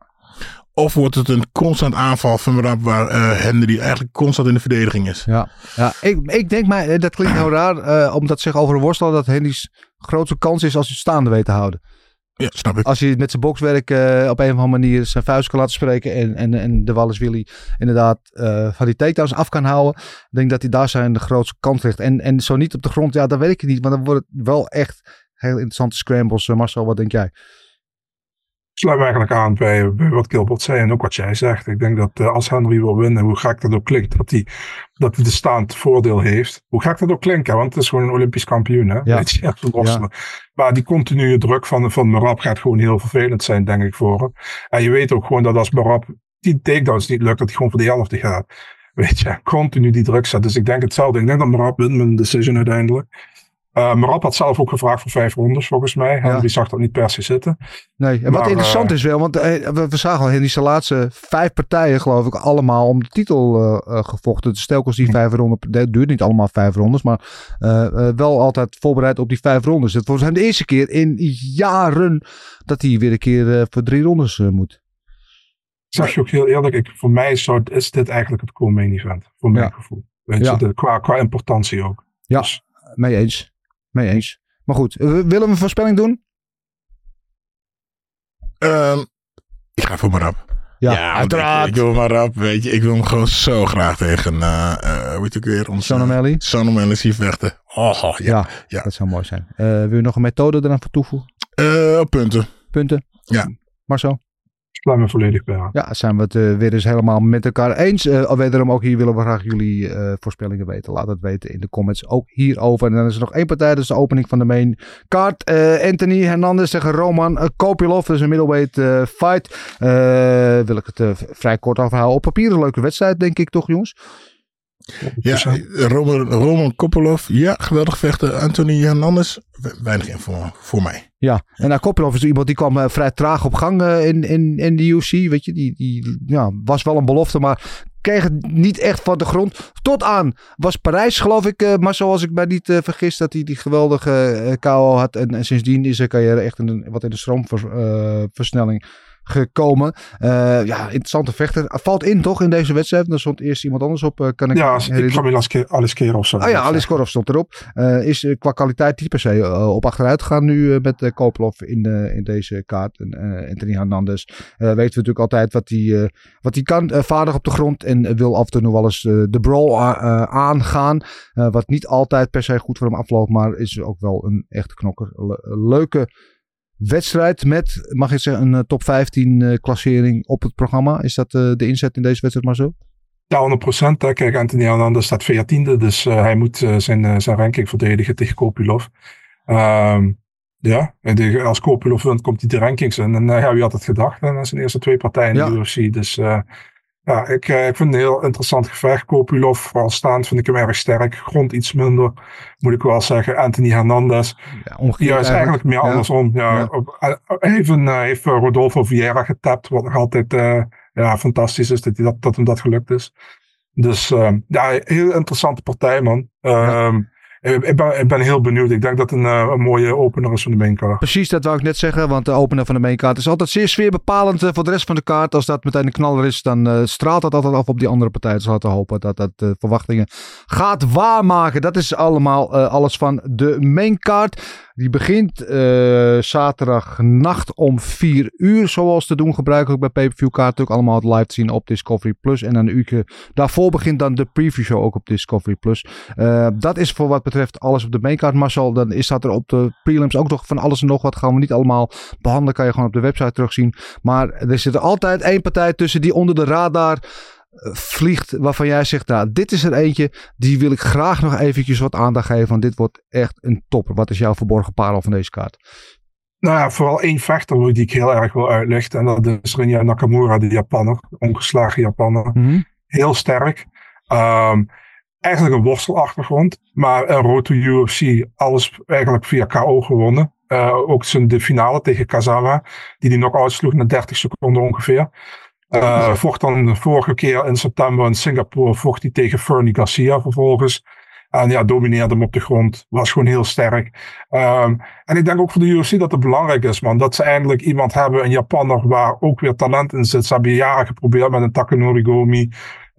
Speaker 5: Of wordt het een constant aanval van waar eh, Henry eigenlijk constant in de verdediging is?
Speaker 4: Ja, ja ik, ik denk maar, eh, dat klinkt heel raar, eh, omdat zeggen over een worstelaar dat Henry's grootste kans is als hij het staande weet te houden.
Speaker 5: Ja, snap ik.
Speaker 4: Als hij met zijn bokswerk eh, op een of andere manier zijn vuist kan laten spreken en, en, en de Wallace Willy inderdaad van die takedowns af kan houden, ik denk dat hij daar zijn de grootste kans ligt. En, en zo niet op de grond, ja, dat weet ik niet, maar dan wordt het wel echt heel interessante scrambles. Marcel, wat denk jij?
Speaker 6: Sluit me eigenlijk aan bij, bij wat Gilbert zei en ook wat jij zegt. Ik denk dat eh, als Henry wil winnen, hoe gek dat ook klinkt, dat hij, dat hij de staand voordeel heeft. Hoe gek dat ook klinkt, hè, want het is gewoon een Olympisch kampioen. Hè?
Speaker 4: Ja.
Speaker 6: Weet je, worstelaar. Maar die continue druk van, van Marab gaat gewoon heel vervelend zijn, denk ik, voor hem. En je weet ook gewoon dat als Marab die takedowns niet lukt, dat hij gewoon voor de helft gaat. Weet je, continu die druk zet. Dus ik denk hetzelfde. Ik denk dat Marab wint met een decision uiteindelijk. Uh, Marab had zelf ook gevraagd voor vijf rondes, volgens mij.
Speaker 4: Ja.
Speaker 6: Henry zag dat niet per se zitten.
Speaker 4: Nee, en wat interessant
Speaker 6: eh,
Speaker 4: is wel, want eh, we, we zagen al in die laatste vijf partijen, geloof ik, allemaal om de titel eh, eh, gevochten. Dus telkens die vijf ronden, dat duurt niet allemaal vijf rondes, maar eh, eh, wel altijd voorbereid op die vijf rondes. Het was hem de eerste keer in jaren dat hij weer een keer eh, voor drie rondes eh, moet.
Speaker 6: Ik zeg je ook heel eerlijk, ik, voor mij zou, is dit eigenlijk het co-main event. Voor mijn
Speaker 4: Ja.
Speaker 6: gevoel. Weet
Speaker 4: Ja.
Speaker 6: je, de, qua, qua importantie ook.
Speaker 4: Ja,
Speaker 6: Dus-
Speaker 4: mee eens. Mee eens. Maar goed, eh, willen we een voorspelling doen?
Speaker 5: Ehm, ik ga voor Marab.
Speaker 4: Ja,
Speaker 5: want
Speaker 4: uiteraard.
Speaker 5: Ik, ik wil Marab, weet je. Ik wil hem gewoon zo graag tegen, eh eh hoe heet het ook weer? Onze,
Speaker 4: Sean O'Malley?
Speaker 5: Sean O'Malley zien vechten. Oh, ja.
Speaker 4: Ja,
Speaker 5: ja.
Speaker 4: dat zou mooi zijn. Eh, wil je nog een methode eraan voor toevoegen?
Speaker 5: Eh, punten.
Speaker 4: Punten?
Speaker 5: Ja.
Speaker 4: Marcel?
Speaker 6: Sluit me volledig bij aan.
Speaker 4: Ja, zijn we het eh, weer eens helemaal met elkaar eens. Uh, wederom ook hier willen we graag jullie uh, voorspellingen weten. Laat het weten in de comments ook hierover. En dan is er nog één partij, is de opening van de main card. Anthony Hernandez tegen Roman Kopilov. Dat is een middleweight fight. wil ik het vrij kort afhouden. Op papier een leuke wedstrijd, denk ik toch jongens?
Speaker 5: Ja, Roman, Roman Kopolov, ja, geweldig vechten. Anthony Hernandez, weinig info voor mij.
Speaker 4: Ja, en nou, Kopolov is iemand die kwam uh, vrij traag op gang uh, in, in, in de UFC. Weet je, die, die ja, was wel een belofte, maar kreeg het niet echt van de grond. Tot aan was Parijs, geloof ik, uh, maar zoals ik mij niet uh, vergis, dat hij die geweldige uh, KO had. En, en, sindsdien is zijn carrière echt een, wat in de stroomversnelling gekomen. Uh, ja, interessante vechter. Valt in toch in deze wedstrijd? Er stond eerst iemand anders op. Uh, kan ik
Speaker 6: ja, ik ga me Alice Kerov zo.
Speaker 4: Oh ja, Alice Kerov stond erop. Uh, is qua kwaliteit niet per se op achteruit gegaan nu met uh, Kopelov in, in deze kaart. En Anthony Hernandez weten we natuurlijk altijd wat hij wat hij kan. vaardig op de grond en wil af en toe nog wel eens de brawl aangaan. wat niet altijd per se goed voor hem afloopt, maar is ook wel een echte knokker. Le leuke wedstrijd met, mag ik zeggen, een eh, top 15 uh, eh, klassering op het programma. Is dat uh, de inzet in deze wedstrijd maar zo?
Speaker 6: Ja, 100%. Kijk, Anthony Hernandez staat 14e, dus uh, hij moet zijn, zijn ranking verdedigen tegen Kopilov. Um, ja, en als Kopilov wint, komt hij de rankings in. En ja, wie had het gedacht? En zijn eerste twee partijen in de UFC. Dus ja, ik, ik vind het een heel interessant gevecht. Kopilov, vooral staand, vind ik hem erg sterk. Grond iets minder, moet ik wel zeggen. Anthony Hernandez. Ja, ja is eigenlijk meer andersom. Ja, ja. Even uh, heeft Rodolfo Vieira getapt, wat nog altijd uh, ja, fantastisch is dat, dat, dat hem dat gelukt is. Dus uh, ja, heel interessante partij, man. Um, ik ben, ben heel benieuwd. Ik denk dat het een, eh, mooie opener is van de maincard.
Speaker 4: Precies, dat wou ik net zeggen. Want de opener van de maincard is altijd zeer sfeerbepalend uh, voor de rest van de kaart. Als dat meteen een knaller is, dan straalt dat altijd af op die andere partijen. Dus laten we hopen dat dat verwachtingen gaat waarmaken. Dat is allemaal alles van de maincard. Die begint uh, zaterdag nacht om 4 uur, zoals te doen gebruikelijk bij pay-per-view kaart. Ook allemaal het live te zien op Discovery Plus. En dan een uurtje daarvoor begint dan de preview show ook op Discovery Plus. Uh, dat is voor wat betreft alles op de maincard, Marcel. Dan is dat er op de prelims ook nog van alles en nog wat. Gaan we niet allemaal behandelen, kan je gewoon op de website terugzien. Maar er zit er altijd één partij tussen die onder de radar vliegt waarvan jij zegt, nou, dit is er eentje, die wil ik graag nog eventjes wat aandacht geven, want dit wordt echt een topper. Wat is jouw verborgen parel van deze kaart?
Speaker 6: Nou ja, vooral één vechter die ik heel erg wil uitlichten. En dat is Rinya Nakamura, de Japanner. Ongeslagen Japanner. Mhm. Heel sterk. Um, eigenlijk een worstelachtergrond. Maar een road to UFC. Alles eigenlijk via KO gewonnen. Uh, ook zijn de finale tegen Kazawa. Die die nog uitsloeg na 30 seconden ongeveer. Uh, vocht dan de vorige keer in september in Singapore, vocht hij tegen Fernie Garcia vervolgens. En ja, domineerde hem op de grond. Was gewoon heel sterk. Um, en ik denk ook voor de UFC dat het belangrijk is, man. Dat ze eindelijk iemand hebben, een Japanner, waar ook weer talent in zit. Ze hebben jaren geprobeerd met een Takanori Gomi.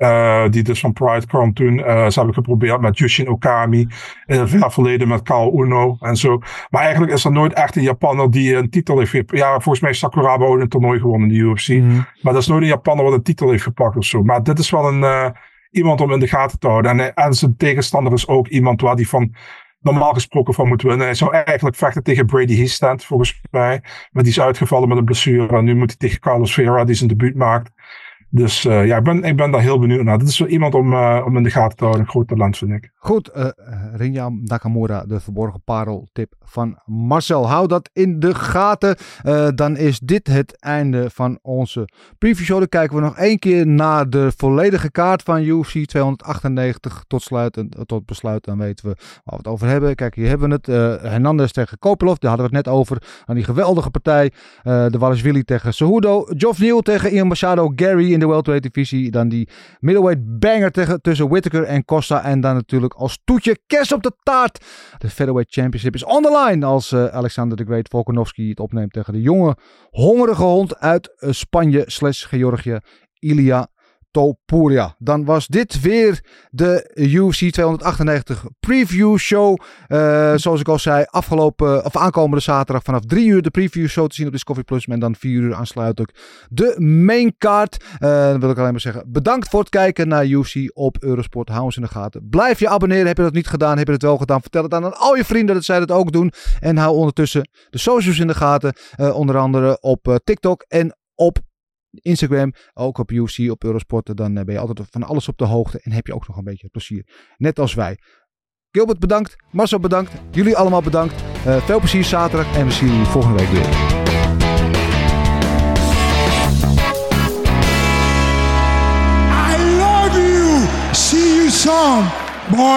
Speaker 6: Uh, die dus van Pride kwam toen. Uh, ze hebben geprobeerd met Yushin Okami. In het ver verleden met Kao Uno en zo. Maar eigenlijk is er nooit echt een Japanner die een titel heeft gepakt. Ja, volgens mij is Sakuraba ook een toernooi gewonnen in de UFC. Mhm. Maar dat is nooit een Japanner wat een titel heeft gepakt of zo. Maar dit is wel een, uh, iemand om in de gaten te houden. En, en zijn tegenstander is ook iemand waar die van normaal gesproken van moet winnen. Hij zou eigenlijk vechten tegen Brady Heastand, volgens mij. Maar die is uitgevallen met een blessure. En nu moet hij tegen Carlos Vera, die zijn debuut maakt. Dus uh, ja, ik ben, ik ben daar heel benieuwd naar. Dit is zo iemand om, uh, om in de gaten te houden. Een groot talent, vind ik.
Speaker 4: Goed, uh, Nakamura, de verborgen pareltip van Marcel. Hou dat in de gaten. dan is dit het einde van onze preview show. Dan kijken we nog één keer naar de volledige kaart van UFC 298. Tot, sluiten, tot besluit, dan weten we waar we het over hebben. Kijk, hier hebben we het. Hernandez tegen Kopelov, daar hadden we het net over. Aan die geweldige partij. de Wallace Willy tegen Cejudo. Geoff Neal tegen Ian Machado. Gary de welterweight divisie. Dan die middleweight banger tegen, tussen Whittaker en Costa. En dan natuurlijk als toetje kerst op de taart. De featherweight championship is on the line. Als uh, Alexander de Great Volkanovski het opneemt tegen de jonge hongerige hond uit uh, Spanje slash Georgië. Ilya Topuria. Dan was dit weer de UFC 298 preview show. Uh, zoals ik al zei, afgelopen of aankomende zaterdag vanaf 3 uur de preview show te zien op Discovery Plus. En dan 4 uur aansluitend de main card. Uh, dan wil ik alleen maar zeggen, bedankt voor het kijken naar UFC op Eurosport. Hou ons in de gaten. Blijf je abonneren. Heb je dat niet gedaan? Heb je het wel gedaan? Vertel het aan al je vrienden dat zij dat ook doen. En hou ondertussen de socials in de gaten. Uh, onder andere op TikTok en op Instagram, ook op UFC, op Eurosport. Dan eh, ben je altijd van alles op de hoogte en heb je ook nog een beetje plezier. Net als wij. Gilbert bedankt, Marcel bedankt, jullie allemaal bedankt. Uh, veel plezier zaterdag en we zien jullie volgende week weer. I love you. See you boy.